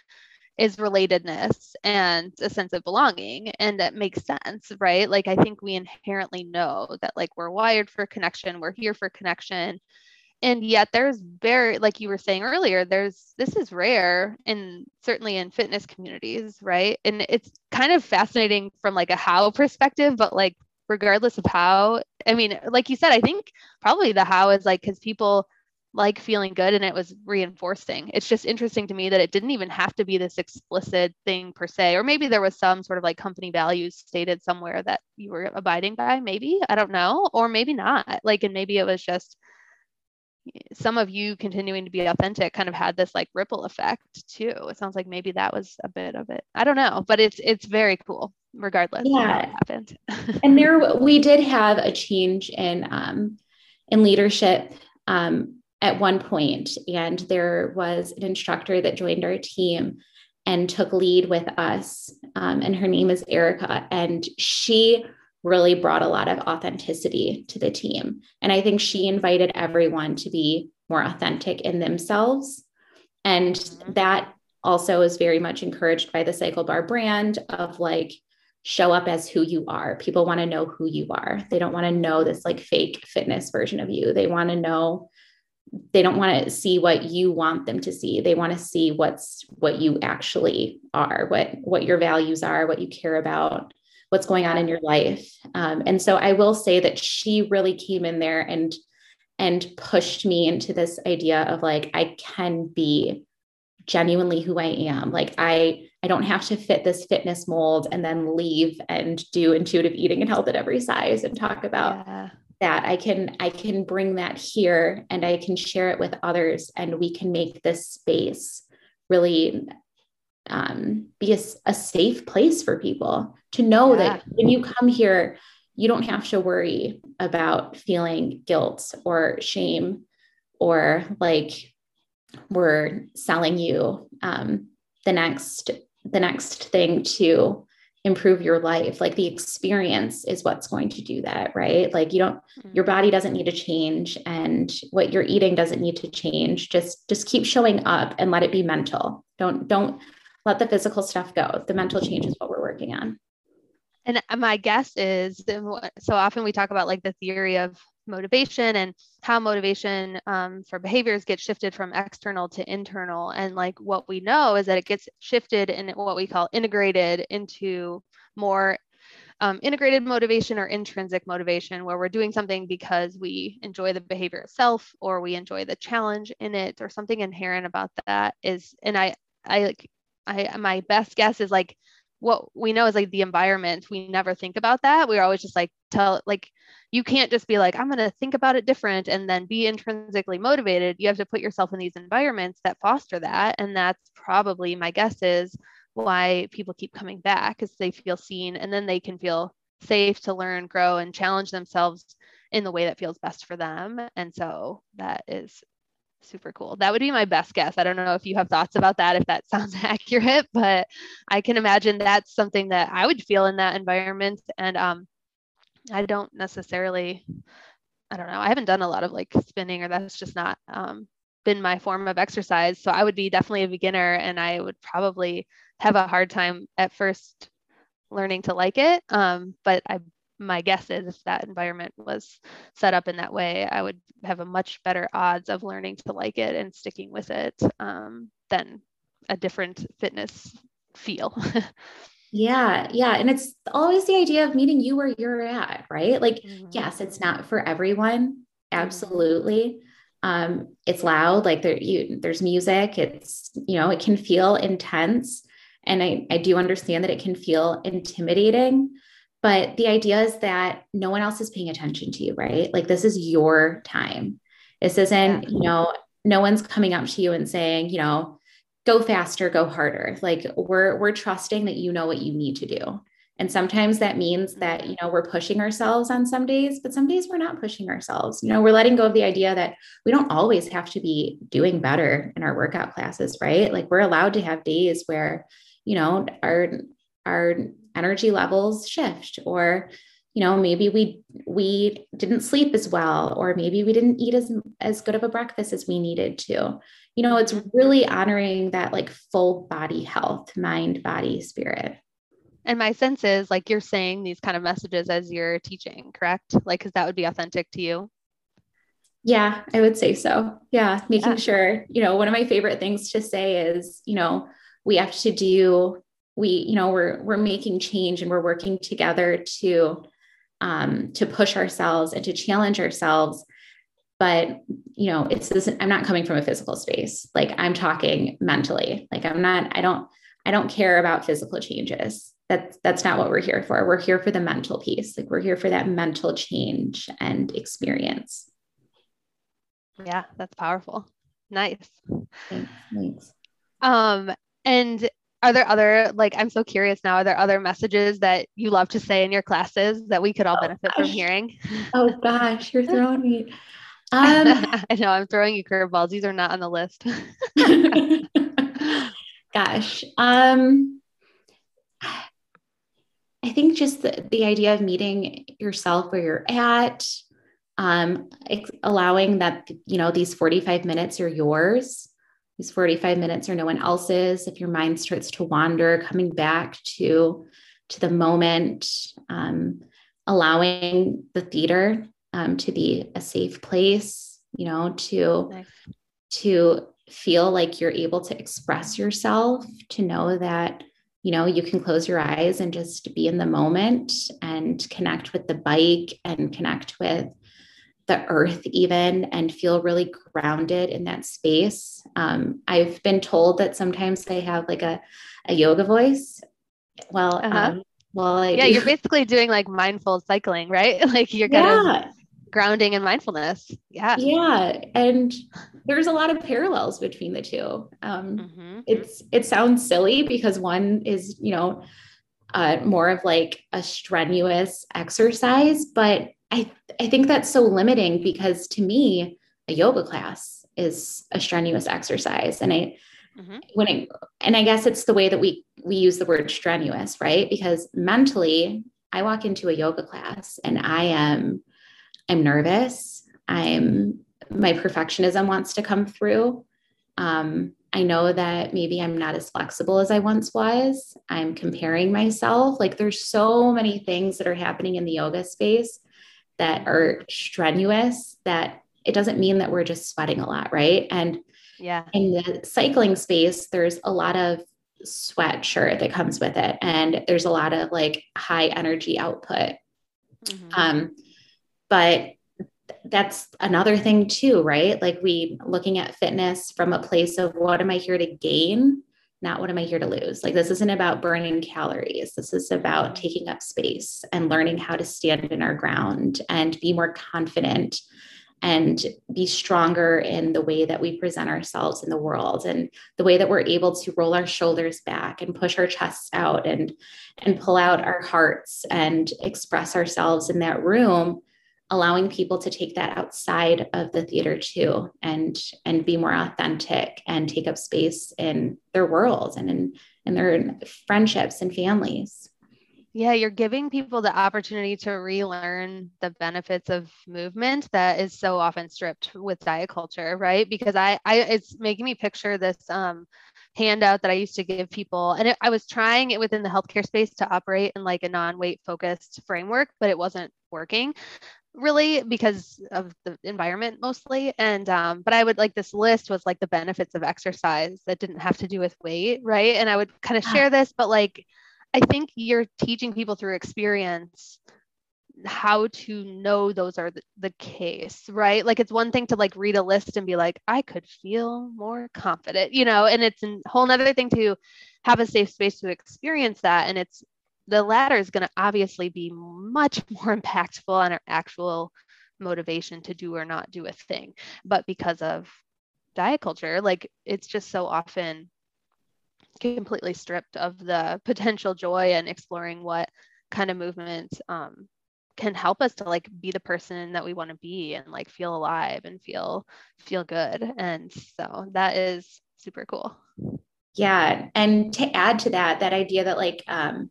S3: is relatedness and a sense of belonging and that makes sense right? Like i think we inherently know that like we're wired for connection we're here for connection and yet there's very like you were saying earlier there's this is rare and certainly in fitness communities right? And it's kind of fascinating from like a how perspective but like regardless of how i mean like you said i think probably the how is like because people like feeling good and it was reinforcing it's just interesting to me that it didn't even have to be this explicit thing per se or maybe there was some sort of like company values stated somewhere that you were abiding by maybe i don't know or maybe not like and maybe it was just some of you continuing to be authentic kind of had this like ripple effect too. It sounds like maybe that was a bit of it. I don't know, but it's it's very cool regardless yeah. happened.
S4: and there we did have a change in um in leadership um at one point and there was an instructor that joined our team and took lead with us um, and her name is Erica and she really brought a lot of authenticity to the team. And I think she invited everyone to be more authentic in themselves. And mm-hmm. that also is very much encouraged by the CycleBar brand of like, show up as who you are. People want to know who you are. They don't want to know this like fake fitness version of you. They want to know they don't want to see what you want them to see. They want to see what's what you actually are, what what your values are, what you care about what's going on in your life. Um, and so I will say that she really came in there and and pushed me into this idea of like I can be genuinely who I am. Like I I don't have to fit this fitness mold and then leave and do intuitive eating and health at every size and talk about yeah. That. I can I can bring that here and I can share it with others and we can make this space really um, be a, a, safe place for people to know yeah. that when you come here, you don't have to worry about feeling guilt or shame or like we're selling you um, the next the next thing to improve your life like the experience is what's going to do that right? Like you don't mm-hmm. your body doesn't need to change and what you're eating doesn't need to change. Just just keep showing up and let it be mental. Don't don't let the physical stuff go. The mental change is what we're working on.
S3: And my guess is so often we talk about like the theory of motivation and how motivation um, for behaviors gets shifted from external to internal. And like what we know is that it gets shifted in what we call integrated into more um, integrated motivation or intrinsic motivation, where we're doing something because we enjoy the behavior itself or we enjoy the challenge in it or something inherent about that is, and I, I like, I, my best guess is like what we know is like the environment we never think about that. We're always just like tell like you can't just be like i'm going to think about it different and then be intrinsically motivated. You have to put yourself in these environments that foster that and that's probably my guess is why people keep coming back because they feel seen and then they can feel safe to learn grow and challenge themselves in the way that feels best for them and so that is super cool. That would be my best guess. I don't know if you have thoughts about that, if that sounds accurate, but I can imagine that's something that I would feel in that environment. And um, I don't necessarily, I don't know, I haven't done a lot of like spinning or that's just not um, been my form of exercise. So I would be definitely a beginner and I would probably have a hard time at first learning to like it. Um, but I my guess is if that environment was set up in that way, I would have a much better odds of learning to like it and sticking with it um, than a different fitness feel.
S4: yeah, yeah. And it's always the idea of meeting you where you're at, right? Like, mm-hmm. yes, it's not for everyone. Mm-hmm. Absolutely. Um, it's loud, like there you there's music, it's you know, it can feel intense. And I, I do understand that it can feel intimidating. But the idea is that no one else is paying attention to you, right? Like this is your time. This isn't, you know, no one's coming up to you and saying, you know, go faster, go harder. Like we're we're trusting that you know what you need to do. And sometimes that means that, mm-hmm. you know, we're pushing ourselves on some days, but some days we're not pushing ourselves. You know, we're letting go of the idea that we don't always have to be doing better in our workout classes, right? Like we're allowed to have days where, you know, our our energy levels shift or you know maybe we we didn't sleep as well or maybe we didn't eat as as good of a breakfast as we needed to. You know it's really honoring that like full body health mind body spirit.
S3: And my sense is like you're saying these kind of messages as you're teaching correct? Like because that would be authentic to you?
S4: Yeah i would say so. Yeah making yeah. sure you know one of my favorite things to say is you know we have to do we you know we're we're making change and we're working together to um, to push ourselves and to challenge ourselves. But you know it's this i'm not coming from a physical space. Like i'm talking mentally. Like i'm not i don't i don't care about physical changes. That's that's not what we're here for. We're here for the mental piece like we're here for that mental change and experience.
S3: Yeah that's powerful. Nice.
S4: Thanks, thanks.
S3: um and are there other like i'm so curious now are there other messages that you love to say in your classes that we could all oh, benefit from hearing?
S4: Oh gosh you're throwing me.
S3: Um, i know i'm throwing you curveballs. These are not on the list.
S4: Gosh um i think just the, the idea of meeting yourself where you're at um allowing that you know these 45 minutes are yours these 45 minutes are no one else's if your mind starts to wander coming back to to the moment um, allowing the theater um, to be a safe place you know to nice. to feel like you're able to express yourself to know that you know you can close your eyes and just be in the moment and connect with the bike and connect with the earth even and feel really grounded in that space. Um, I've been told that sometimes they have like a, a yoga voice. Well, uh-huh. um, well, I
S3: yeah, do. you're basically doing like mindful cycling, right? like you're kind yeah. of grounding and mindfulness. Yeah.
S4: Yeah. And there's a lot of parallels between the two. Um, mm-hmm. It's it sounds silly because one is you know uh, more of like a strenuous exercise, but I I think that's so limiting because to me a yoga class is a strenuous exercise, and I mm-hmm. when it and I guess it's the way that we we use the word strenuous, right? Because mentally, I walk into a yoga class and I am I'm nervous. I'm my perfectionism wants to come through. Um, I know that maybe I'm not as flexible as I once was. I'm comparing myself. Like there's so many things that are happening in the yoga space that are strenuous that it doesn't mean that we're just sweating a lot, right? And
S3: yeah,
S4: in the cycling space, there's a lot of sweatshirt that comes with it, and there's a lot of like high energy output. Mm-hmm. Um, but that's another thing too, right? Like we looking at fitness from a place of what am I here to gain, not what am I here to lose. Like this isn't about burning calories. This is about mm-hmm. taking up space and learning how to stand in our ground and be more confident and be stronger in the way that we present ourselves in the world and the way that we're able to roll our shoulders back and push our chests out and and pull out our hearts and express ourselves in that room allowing people to take that outside of the theater too and and be more authentic and take up space in their worlds and in in their friendships and families
S3: yeah you're giving people the opportunity to relearn the benefits of movement that is so often stripped with diet culture right because i i it's making me picture this um handout that I used to give people. And it, I was trying it within the healthcare space to operate in like a non weight focused framework, but it wasn't working really because of the environment mostly and um, but i would like this list was like the benefits of exercise that didn't have to do with weight right? And i would kind of share this but like i think you're teaching people through experience how to know those are the, the case right? Like it's one thing to like read a list and be like i could feel more confident you know? And it's a whole nother thing to have a safe space to experience that and it's the latter is going to obviously be much more impactful on our actual motivation to do or not do a thing. But because of diet culture, like it's just so often completely stripped of the potential joy and exploring what kind of movement um, can help us to like be the person that we want to be and like feel alive and feel feel good. And so that is super cool.
S4: Yeah. And to add to that that idea that like um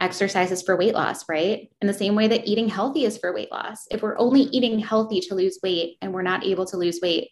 S4: exercise is for weight loss, right? In the same way that eating healthy is for weight loss. If we're only eating healthy to lose weight and we're not able to lose weight,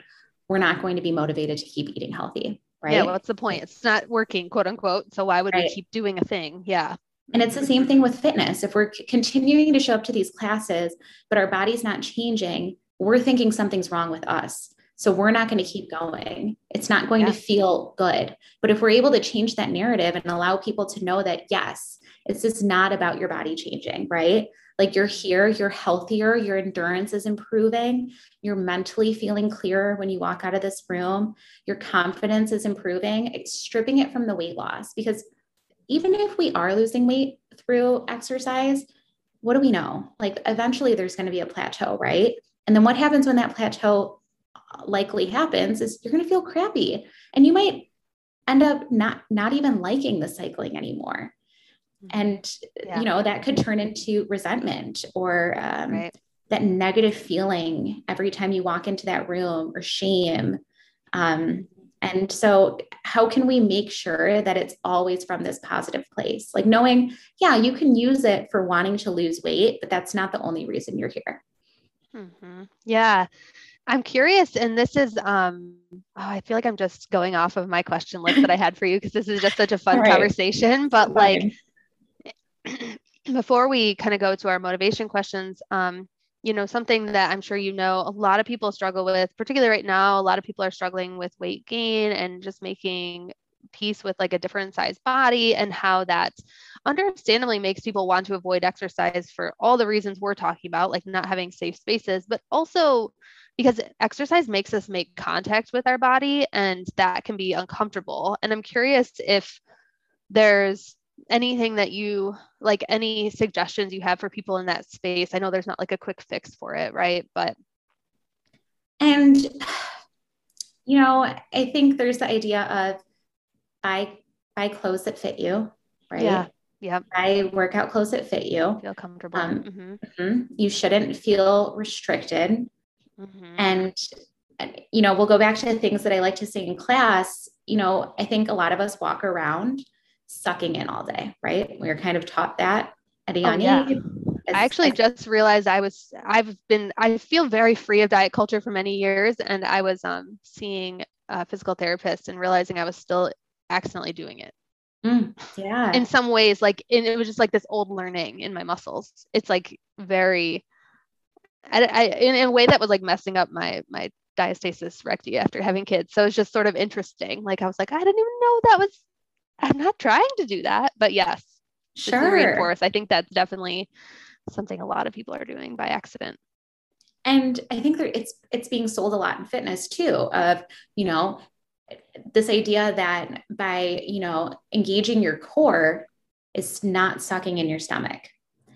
S4: we're not going to be motivated to keep eating healthy, right?
S3: Yeah, what's the point? It's not working, quote unquote. So why would right. we keep doing a thing? Yeah.
S4: And it's the same thing with fitness. If we're continuing to show up to these classes, but our body's not changing, we're thinking something's wrong with us. So we're not going to keep going. It's not going yeah. to feel good. But if we're able to change that narrative and allow people to know that, yes, it's just not about your body changing, right? Like you're here, you're healthier, your endurance is improving, you're mentally feeling clearer when you walk out of this room, your confidence is improving. It's stripping it from the weight loss because even if we are losing weight through exercise, what do we know? Like eventually there's going to be a plateau, right? And then what happens when that plateau uh, likely happens is you're going to feel crappy and you might end up not not even liking the cycling anymore. And yeah. you know that could turn into resentment or um, right. that negative feeling every time you walk into that room or shame um, and so how can we make sure that it's always from this positive place like knowing yeah you can use it for wanting to lose weight but that's not the only reason you're here
S3: mm-hmm. yeah I'm curious, and this is um oh, I feel like I'm just going off of my question list that I had for you because this is just such a fun right. conversation. But like before we kind of go to our motivation questions, um, you know, something that I'm sure you know a lot of people struggle with, particularly right now, a lot of people are struggling with weight gain and just making peace with like a different size body and how that understandably makes people want to avoid exercise for all the reasons we're talking about, like not having safe spaces, but also because exercise makes us make contact with our body and that can be uncomfortable. And I'm curious if there's anything that you like any suggestions you have for people in that space i know there's not like a quick fix for it right but
S4: and you know, I think there's the idea of buy buy clothes that fit you, right?
S3: Yeah. yeah
S4: Buy workout clothes that fit you.
S3: Feel comfortable.
S4: Um,
S3: mm-hmm.
S4: Mhm. You shouldn't feel restricted.
S3: Mm-hmm.
S4: And, and, you know, we'll go back to the things that I like to say in class. You know, I think a lot of us walk around sucking in all day, right? We are kind of taught that at a
S3: Oh, yeah.
S4: age.
S3: I actually just realized I was I've been I feel very free of diet culture for many years and I was um seeing a physical therapist and realizing I was still accidentally doing it
S4: Mm, yeah.
S3: in some ways like and it was just like this old learning in my muscles it's like very I, I in, in a way that was like messing up my my diastasis recti after having kids so it's just sort of interesting like I was like I didn't even know that was I'm not trying to do that but yes
S4: sure.
S3: reinforce I think that's definitely something a lot of people are doing by accident
S4: and i think there, it's it's being sold a lot in fitness too of you know this idea that by you know engaging your core is not sucking in your stomach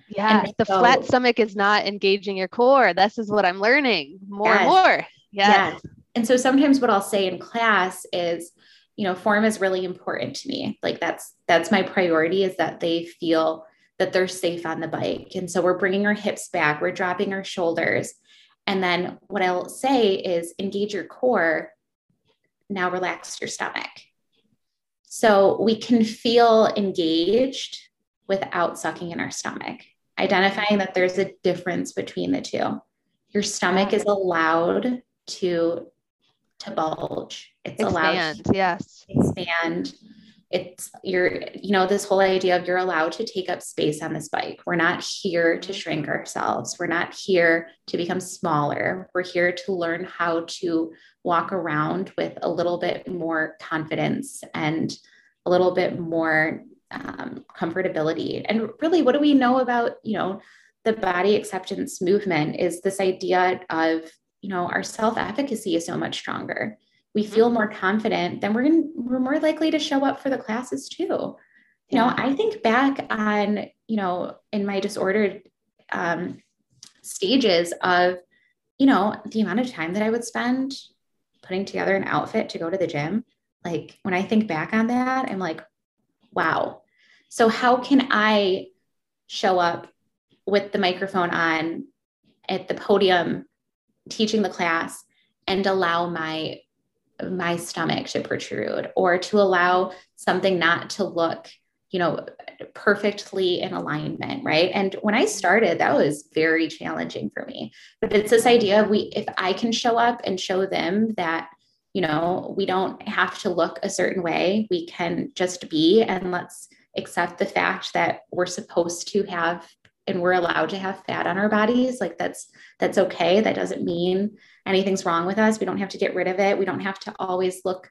S3: Yeah,
S4: And
S3: the flat stomach is not engaging your core. This is what I'm learning more and
S4: Yes.
S3: more. Yes.
S4: and so sometimes what i'll say in class is you know form is really important to me. Like that's that's my priority is that they feel that they're safe on the bike. And so we're bringing our hips back we're dropping our shoulders. And then what i'll say is engage your core now relax your stomach. So we can feel engaged without sucking in our stomach identifying that there's a difference between the two. Your stomach is allowed to to bulge. It's allowed
S3: Expand. Yes.
S4: expand. It's you're you know this whole idea of you're allowed to take up space on this bike. We're not here to shrink ourselves. We're not here to become smaller. We're here to learn how to walk around with a little bit more confidence and a little bit more um, comfortability. And really what do we know about you know the body acceptance movement is this idea of you know our self-efficacy is so much stronger. We feel more confident then we're going we're more likely to show up for the classes too. You know i think back on you know in my disordered um, stages of you know the amount of time that i would spend putting together an outfit to go to the gym like when i think back on that i'm like wow. So how can i show up with the microphone on at the podium teaching the class and allow my my stomach to protrude or to allow something not to look you know perfectly in alignment right? And when i started that was very challenging for me. But it's this idea of we if i can show up and show them that you know we don't have to look a certain way we can just be and let's accept the fact that we're supposed to have and we're allowed to have fat on our bodies like that's that's okay. That doesn't mean anything's wrong with us. We don't have to get rid of it. We don't have to always look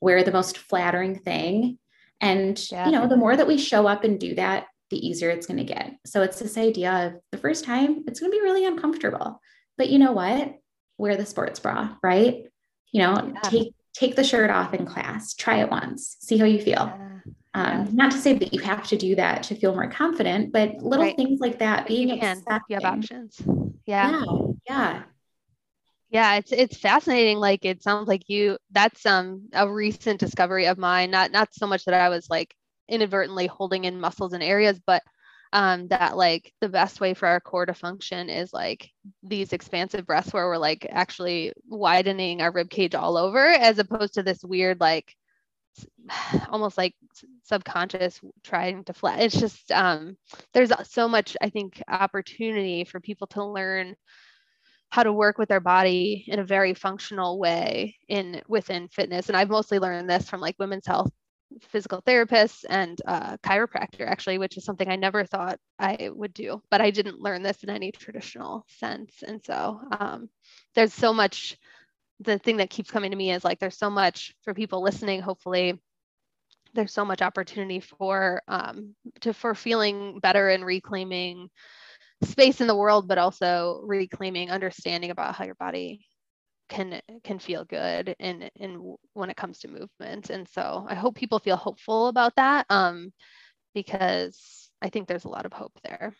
S4: wear the most flattering thing. And
S3: Yeah.
S4: you know the more that we show up and do that the easier it's going to get. So it's this idea of the first time it's going to be really uncomfortable. But you know what? Wear the sports bra right? You know
S3: Yeah.
S4: take take the shirt off in class. Try it once. See how you feel.
S3: Yeah.
S4: Um, not to say that you have to do that to feel more confident, but little
S3: Right.
S4: things like that, being
S3: You can. You have options. Yeah.
S4: Yeah, yeah,
S3: Yeah, it's it's fascinating. Like it sounds like you that's um a recent discovery of mine. Not not so much that I was like inadvertently holding in muscles and areas, but um that like the best way for our core to function is like these expansive breaths where we're like actually widening our rib cage all over as opposed to this weird like almost like subconscious trying to flat it's just um there's so much i think opportunity for people to learn how to work with their body in a very functional way in within fitness. And i've mostly learned this from like women's health physical therapists and uh, chiropractor actually which is something i never thought i would do but i didn't learn this in any traditional sense. And so um, there's so much the thing that keeps coming to me is like there's so much for people listening hopefully there's so much opportunity for um, to for feeling better and reclaiming space in the world but also reclaiming understanding about how your body can can feel good in in when it comes to movement and so i hope people feel hopeful about that um because i think there's a lot of hope there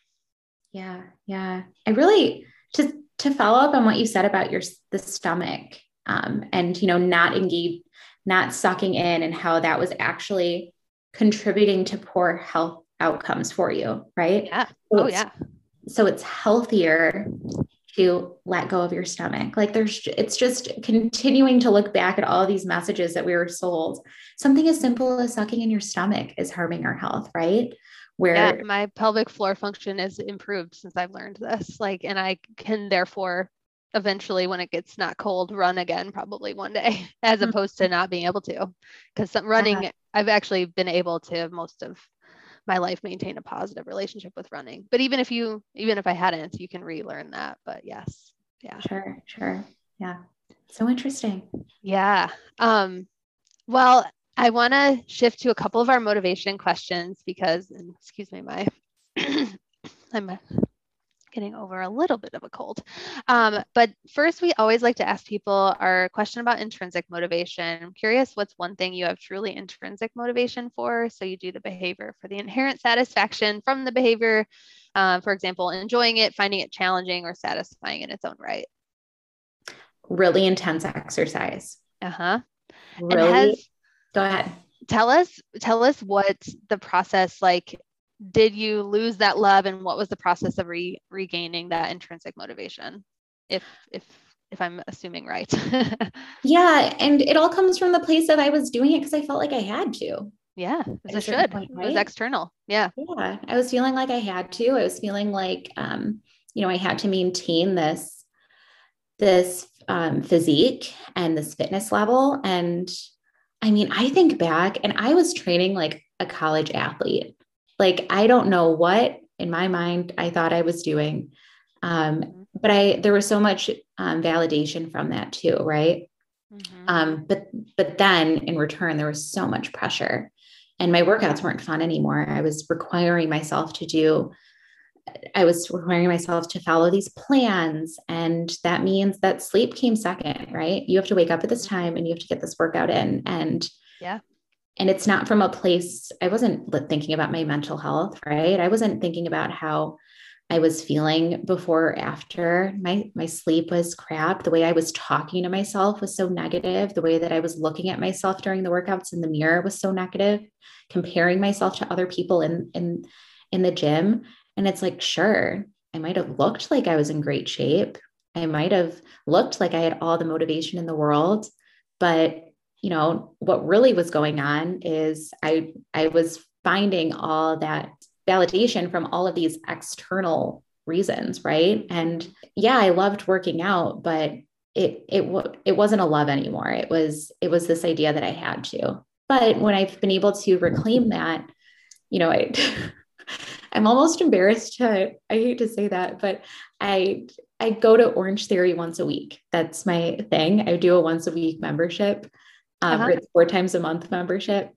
S4: yeah, yeah. I really to to follow up on what you said about your the stomach. Um, and you know not engage not sucking in and how that was actually contributing to poor health outcomes for you right?
S3: Yeah. So oh yeah.
S4: so it's healthier to let go of your stomach. Like there's it's just continuing to look back at all these messages that we were sold. Something as simple as sucking in your stomach is harming our health right?
S3: Where yeah, my pelvic floor function is improved since I've learned this. Like, and I can therefore eventually, when it gets not cold, run again probably one day, as mm-hmm. opposed to not being able to. Because running, uh-huh. I've actually been able to most of my life maintain a positive relationship with running. But even if you, even if I hadn't, you can relearn that. But yes, yeah,
S4: sure, sure, yeah, so interesting.
S3: Yeah. Um. Well, I want to shift to a couple of our motivation questions because, excuse me, my I'm getting over a little bit of a cold. Um, but first, we always like to ask people our question about intrinsic motivation. I'm curious what's one thing you have truly intrinsic motivation for? So you do the behavior for the inherent satisfaction from the behavior, uh, for example, enjoying it, finding it challenging, or satisfying in its own right.
S4: Really intense exercise.
S3: Uh huh.
S4: Really. Has, Go ahead.
S3: Tell us, tell us what the process like. Did you lose that love, and what was the process of re- regaining that intrinsic motivation? If if if I'm assuming right.
S4: yeah, and it all comes from the place that I was doing it because I felt like I had to.
S3: Yeah, as it should. Point, right? It was external. Yeah.
S4: Yeah, I was feeling like I had to. I was feeling like, um, you know, I had to maintain this this um, physique and this fitness level, and I mean, I think back and I was training like a college athlete. Like, I don't know what in my mind I thought I was doing. Um, mm-hmm. but I, there was so much um, validation from that too, right? Mm-hmm. Um, but, but then in return, there was so much pressure and my workouts weren't fun anymore. I was requiring myself to do I was requiring myself to follow these plans. And that means that sleep came second, right? You have to wake up at this mm-hmm. time and you have to get this workout in. And
S3: yeah.
S4: And it's not from a place, I wasn't thinking about my mental health, right? I wasn't thinking about how I was feeling before or after. My my sleep was crap. The way I was talking to myself was so negative. The way that I was looking at myself during the workouts in the mirror was so negative. Comparing myself to other people in in in the gym and it's like, sure, I might have looked like I was in great shape. I might have looked like I had all the motivation in the world, but you know, what really was going on is I I was finding all that validation from all of these external reasons, right? And yeah, I loved working out, but it it it wasn't a love anymore. It was it was this idea that I had to. But when I've been able to reclaim that, you know, I I'm almost embarrassed to, I hate to say that, but I I go to Orange Theory once a week. That's my thing. I do a once a week membership, um, uh-huh. it's four times a month membership.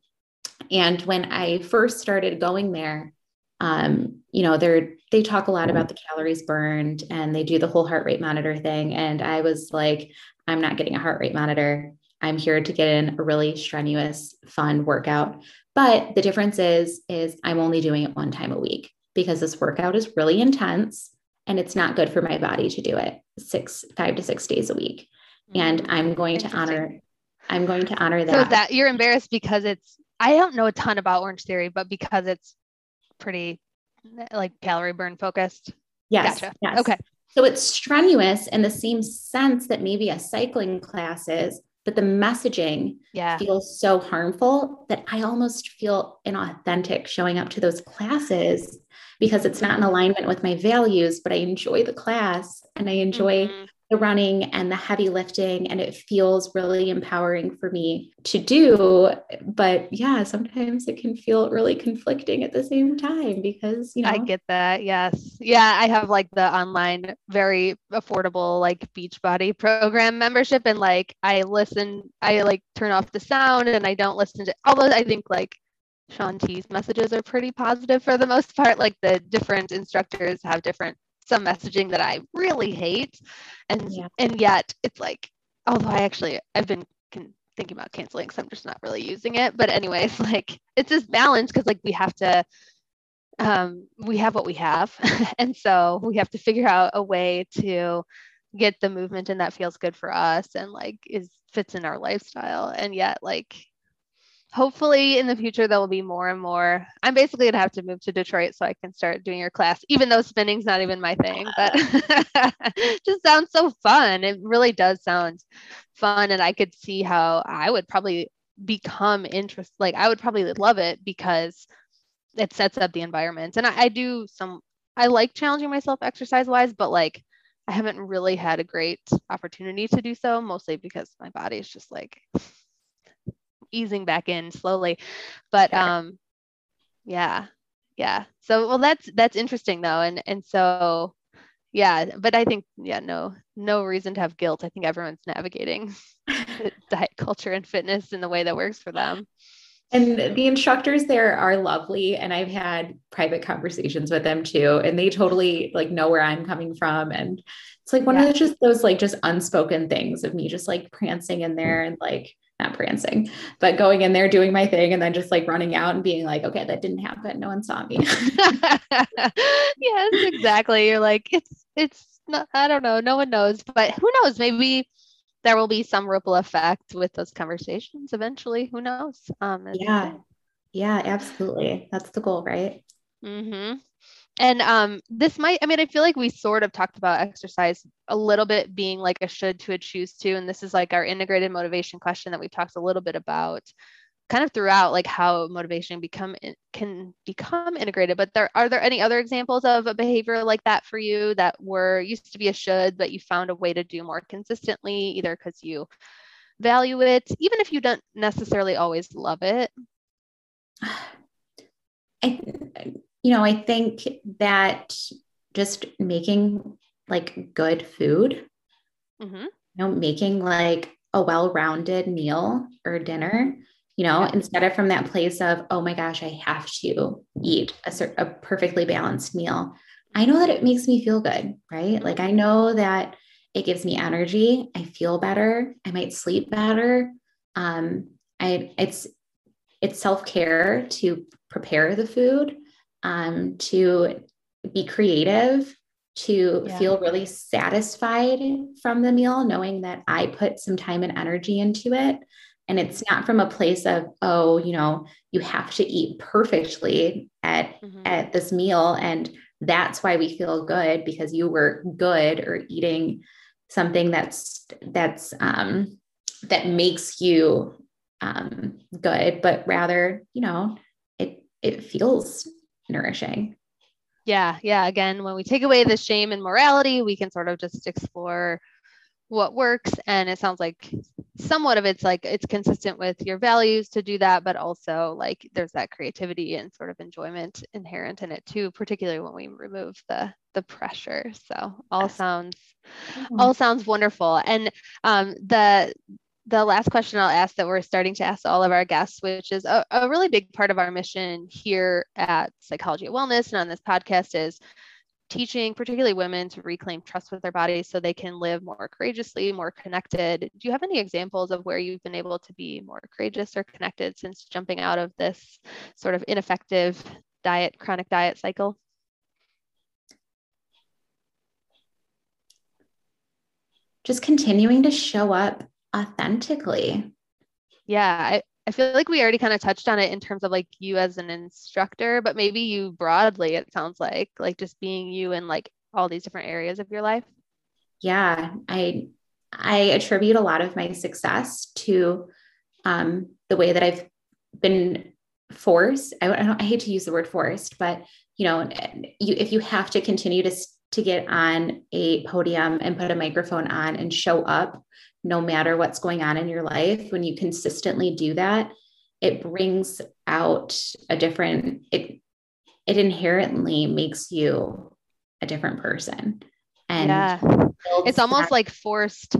S4: And when I first started going there, um, you know, they're they talk a lot about the calories burned and they do the whole heart rate monitor thing. And I was like, I'm not getting a heart rate monitor. I'm here to get in a really strenuous, fun workout. But the difference is, is I'm only doing it one time a week because this workout is really intense and it's not good for my body to do it six, five to six days a week. And mm, I'm going to honor, I'm going to honor that.
S3: So that you're embarrassed because it's, I don't know a ton about Orange Theory, but because it's pretty like calorie burn focused.
S4: Yes. Gotcha. Yes. Okay. So it's strenuous in the same sense that maybe a cycling class is, but the messaging
S3: yeah.
S4: feels so harmful that I almost feel inauthentic showing up to those classes because it's not in alignment with my values, but I enjoy the class and I enjoy mm-hmm the running and the heavy lifting and it feels really empowering for me to do. But yeah sometimes it can feel really conflicting at the same time because you know
S3: I get that yes. Yeah I have like the online very affordable like Beachbody program membership and like I listen I like turn off the sound and I don't listen to although I think like Shaun T's messages are pretty positive for the most part like the different instructors have different some messaging that I really hate. And yeah. and yet it's like, although I actually I've been can, thinking about canceling, so I'm just not really using it. But anyways, like it's this balance because like we have to um we have what we have. and so we have to figure out a way to get the movement and that feels good for us and like is fits in our lifestyle and yet like hopefully in the future there will be more and more. I'm basically gonna have to move to detroit so i can start doing your class even though spinning's not even my thing but just sounds so fun. It really does sound fun and i could see how i would probably become interest like i would probably love it because it sets up the environment. And I, I do some i like challenging myself exercise wise but like i haven't really had a great opportunity to do so mostly because my body is just like easing back in slowly. But sure. um yeah. Yeah. So well that's that's interesting though. And and so yeah, but I think yeah, no no reason to have guilt. I think everyone's navigating diet culture and fitness in the way that works for them.
S4: And the instructors there are lovely. And I've had private conversations with them too. And they totally like know where I'm coming from. And it's like one yeah. of the, just those like just unspoken things of me just like prancing in there and like not prancing, but going in there, doing my thing, and then just like running out and being like, okay, that didn't happen. No one saw me.
S3: yes, exactly. You're like, it's, it's not, I don't know. No one knows, but who knows? Maybe there will be some ripple effect with those conversations eventually. Who knows?
S4: Um, yeah. Yeah, absolutely. That's the goal, right?
S3: Mm-hmm and um, this might, I mean, I feel like we sort of talked about exercise a little bit being like a should to a choose to. And this is like our integrated motivation question that we've talked a little bit about kind of throughout, like how motivation become can become integrated. But there are there any other examples of a behavior like that for you that were used to be a should, but you found a way to do more consistently, either because you value it, even if you don't necessarily always love it?
S4: I, you know, I think that just making like good food, mm-hmm. you know, making like a well rounded meal or dinner, you know, yeah. instead of from that place of, oh my gosh, I have to eat a, a perfectly balanced meal. I know that it makes me feel good, right? Like I know that it gives me energy. I feel better. I might sleep better. Um, I it's it's self care to prepare the food um, to be creative, to yeah. feel really satisfied from the meal, knowing that I put some time and energy into it. And it's not from a place of, oh, you know, you have to eat perfectly at, mm-hmm. at this meal. And that's why we feel good because you were good or eating something that's that's um that makes you um good but rather you know it it feels nourishing.
S3: Yeah, yeah. Again, when we take away the shame and morality, we can sort of just explore what works. And it sounds like somewhat of it's like it's consistent with your values to do that, but also like there's that creativity and sort of enjoyment inherent in it too, particularly when we remove the the pressure. So all sounds mm-hmm. all sounds wonderful. And um, the the last question I'll ask that we're starting to ask all of our guests, which is a, a, really big part of our mission here at Psychology of Wellness and on this podcast, is teaching particularly women to reclaim trust with their bodies so they can live more courageously, more connected. Do you have any examples of where you've been able to be more courageous or connected since jumping out of this sort of ineffective diet, chronic diet cycle?
S4: Just continuing to show up authentically.
S3: Yeah, I, I feel like we already kind of touched on it in terms of like you as an instructor, but maybe you broadly, it sounds like, like just being you in like all these different areas of your life.
S4: Yeah, I I attribute a lot of my success to um, the way that I've been forced. I, I, I hate to use the word forced, but you know, you if you have to continue to to get on a podium and put a microphone on and show up no matter what's going on in your life, when you consistently do that, it brings out a different, it, it inherently makes you a different person.
S3: And yeah. it's almost that- like forced.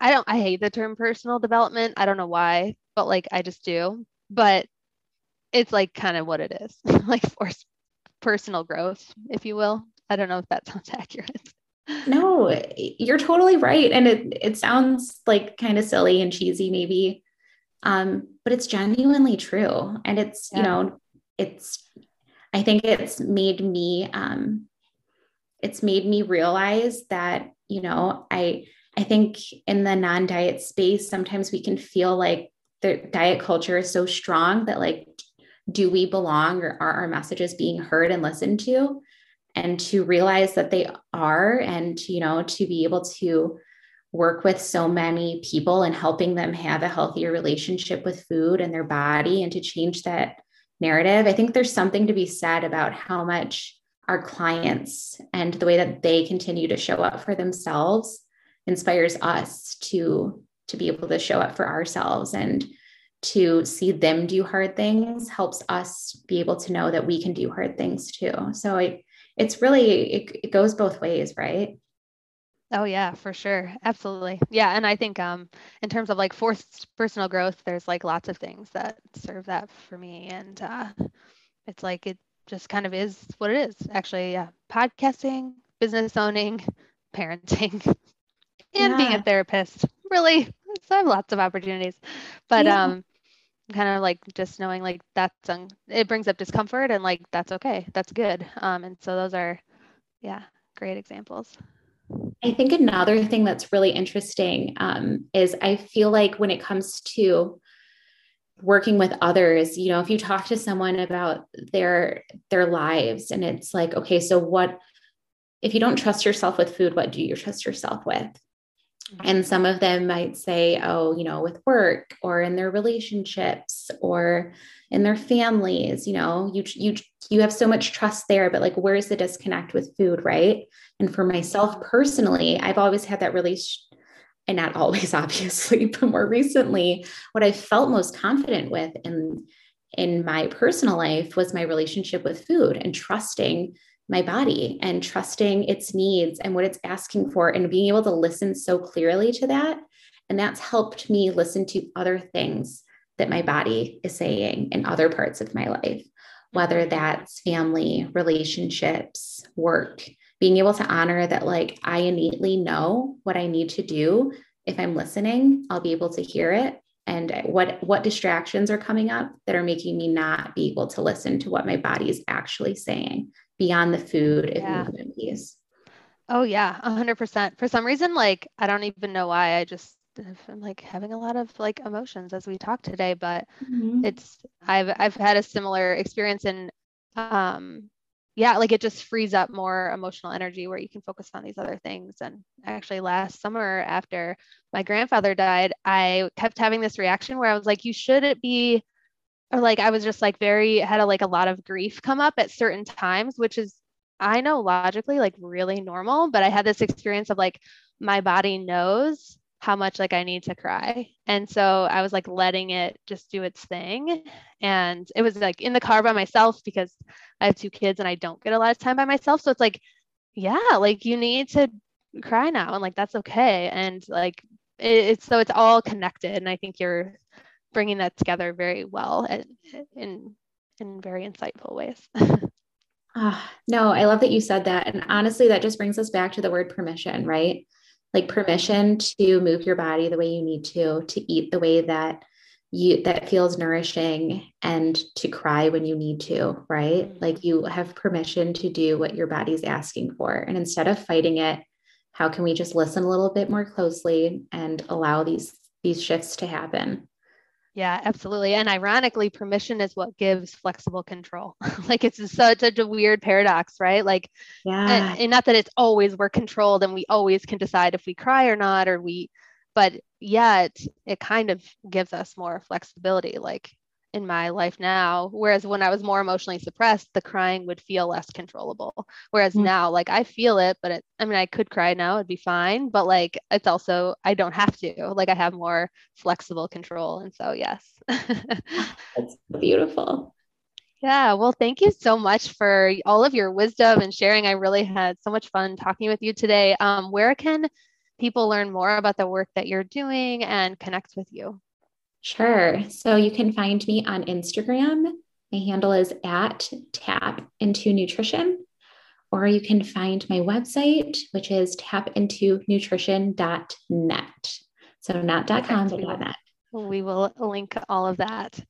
S3: I don't, I hate the term personal development. I don't know why, but like I just do. But it's like kind of what it is like forced personal growth, if you will. I don't know if that sounds accurate.
S4: No, you're totally right. And it it sounds like kind of silly and cheesy, maybe. Um, but it's genuinely true. And it's, yeah. you know, it's I think it's made me um it's made me realize that you know, I I think in the non-diet space, sometimes we can feel like the diet culture is so strong that like, do we belong or are our messages being heard and listened to? And to realize that they are, and you know, to be able to work with so many people and helping them have a healthier relationship with food and their body and to change that narrative. I think there's something to be said about how much our clients and the way that they continue to show up for themselves inspires us to to be able to show up for ourselves and to see them do hard things helps us be able to know that we can do hard things too so it, it's really it, it goes both ways right
S3: Oh yeah, for sure. Absolutely. Yeah, and I think um in terms of like forced personal growth, there's like lots of things that serve that for me and uh it's like it just kind of is what it is. Actually, yeah. Podcasting, business owning, parenting, and yeah. being a therapist. Really, so I have lots of opportunities. But yeah. um kind of like just knowing like that's um, it brings up discomfort and like that's okay. That's good. Um and so those are yeah, great examples.
S4: I think another thing that's really interesting um, is I feel like when it comes to working with others you know if you talk to someone about their their lives and it's like okay so what if you don't trust yourself with food what do you trust yourself with. And some of them might say oh you know with work or in their relationships or in their families you know you you you have so much trust there but like where's the disconnect with food right? And for myself personally i've always had that really and not always obviously but more recently what i felt most confident with in in my personal life was my relationship with food and trusting my body and trusting its needs and what it's asking for and being able to listen so clearly to that. And that's helped me listen to other things that my body is saying in other parts of my life whether that's family relationships work being able to honor that like I innately know what I need to do. If I'm listening, I'll be able to hear it. And what what distractions are coming up that are making me not be able to listen to what my body is actually saying beyond the food yeah. movement piece.
S3: Oh yeah, a hundred percent. For some reason, like I don't even know why. I just I'm like having a lot of like emotions as we talk today, but mm-hmm. it's I've I've had a similar experience in um yeah, like it just frees up more emotional energy where you can focus on these other things. And actually, last summer after my grandfather died, I kept having this reaction where I was like, you should it be, or like I was just like very, had a, like a lot of grief come up at certain times, which is, I know logically like really normal, but I had this experience of like my body knows how much like I need to cry. And so I was like letting it just do its thing. And it was like in the car by myself because I have two kids and I don't get a lot of time by myself. So it's like, yeah, like you need to cry now and like that's okay. And like it, it's so it's all connected. And I think you're bringing that together very well and in in very insightful ways.
S4: oh, no, I love that you said that. And honestly, that just brings us back to the word permission, right? like permission to move your body the way you need to to eat the way that you that feels nourishing and to cry when you need to right mm-hmm. like you have permission to do what your body's asking for and instead of fighting it how can we just listen a little bit more closely and allow these these shifts to happen
S3: yeah, absolutely. And ironically, permission is what gives flexible control. like it's such, such a weird paradox, right? Like, yeah. And, and, not that it's always we're controlled and we always can decide if we cry or not, or we, but yet it kind of gives us more flexibility. Like in my life now. Whereas when I was more emotionally suppressed, the crying would feel less controllable. Whereas mm now, like I feel it, but it, I mean, I could cry now, it'd be fine. But like it's also, I don't have to. Like I have more flexible control. And so, yes.
S4: That's beautiful.
S3: Yeah, well, thank you so much for all of your wisdom and sharing. I really had so much fun talking with you today. Um, where can people learn more about the work that you're doing and connect with you?
S4: Sure. So you can find me on Instagram. My handle is at tap into nutrition, or you can find my website, which is tapintonutrition.net. So not .com, but .net.
S3: We will link all of that.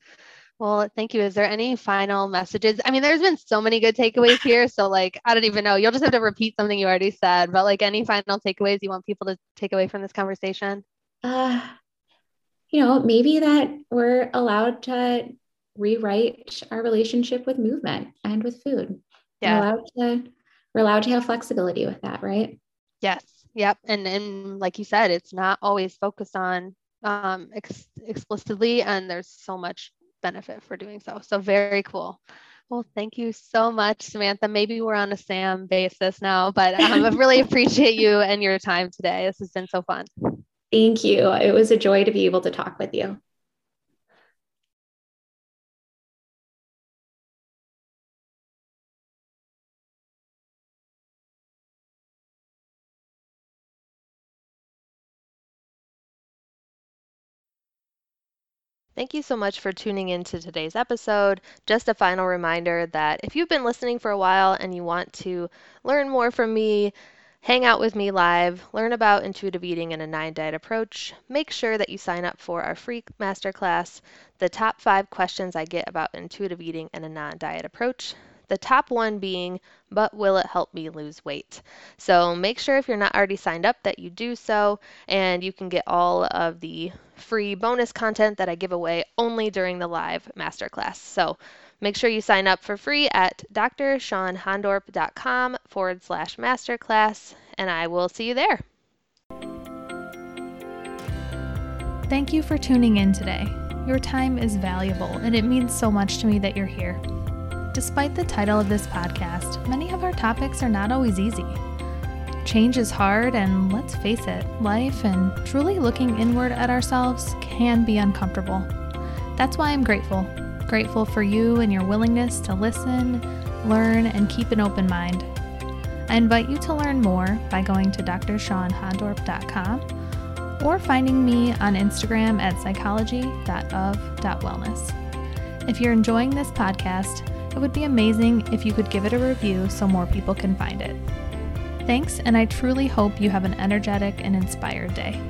S3: Well, thank you. Is there any final messages? I mean, there's been so many good takeaways here. So, like, I don't even know. You'll just have to repeat something you already said, but like, any final takeaways you want people to take away from this conversation?
S4: Uh, you know, maybe that we're allowed to rewrite our relationship with movement and with food. Yeah. We're allowed to, we're allowed to have flexibility with that, right?
S3: Yes. Yep. And and like you said, it's not always focused on um ex- explicitly and there's so much benefit for doing so. So very cool. Well, thank you so much, Samantha. Maybe we're on a SAM basis now, but um, I really appreciate you and your time today. This has been so fun.
S4: Thank you. It was a joy to be able to talk with you.
S3: Thank you so much for tuning in to today's episode. Just a final reminder that if you've been listening for a while and you want to learn more from me, hang out with me live, learn about intuitive eating and a non diet approach, make sure that you sign up for our free masterclass, the top five questions I get about intuitive eating and a non diet approach. The top one being, but will it help me lose weight? So make sure if you're not already signed up that you do so, and you can get all of the free bonus content that I give away only during the live masterclass. So make sure you sign up for free at drshawnhondorp.com forward slash masterclass, and I will see you there.
S1: Thank you for tuning in today. Your time is valuable, and it means so much to me that you're here. Despite the title of this podcast, many of our topics are not always easy. Change is hard, and let's face it, life and truly looking inward at ourselves can be uncomfortable. That's why I'm grateful. Grateful for you and your willingness to listen, learn, and keep an open mind. I invite you to learn more by going to drshawnhondorp.com or finding me on Instagram at psychology.of.wellness. If you're enjoying this podcast, it would be amazing if you could give it a review so more people can find it. Thanks, and I truly hope you have an energetic and inspired day.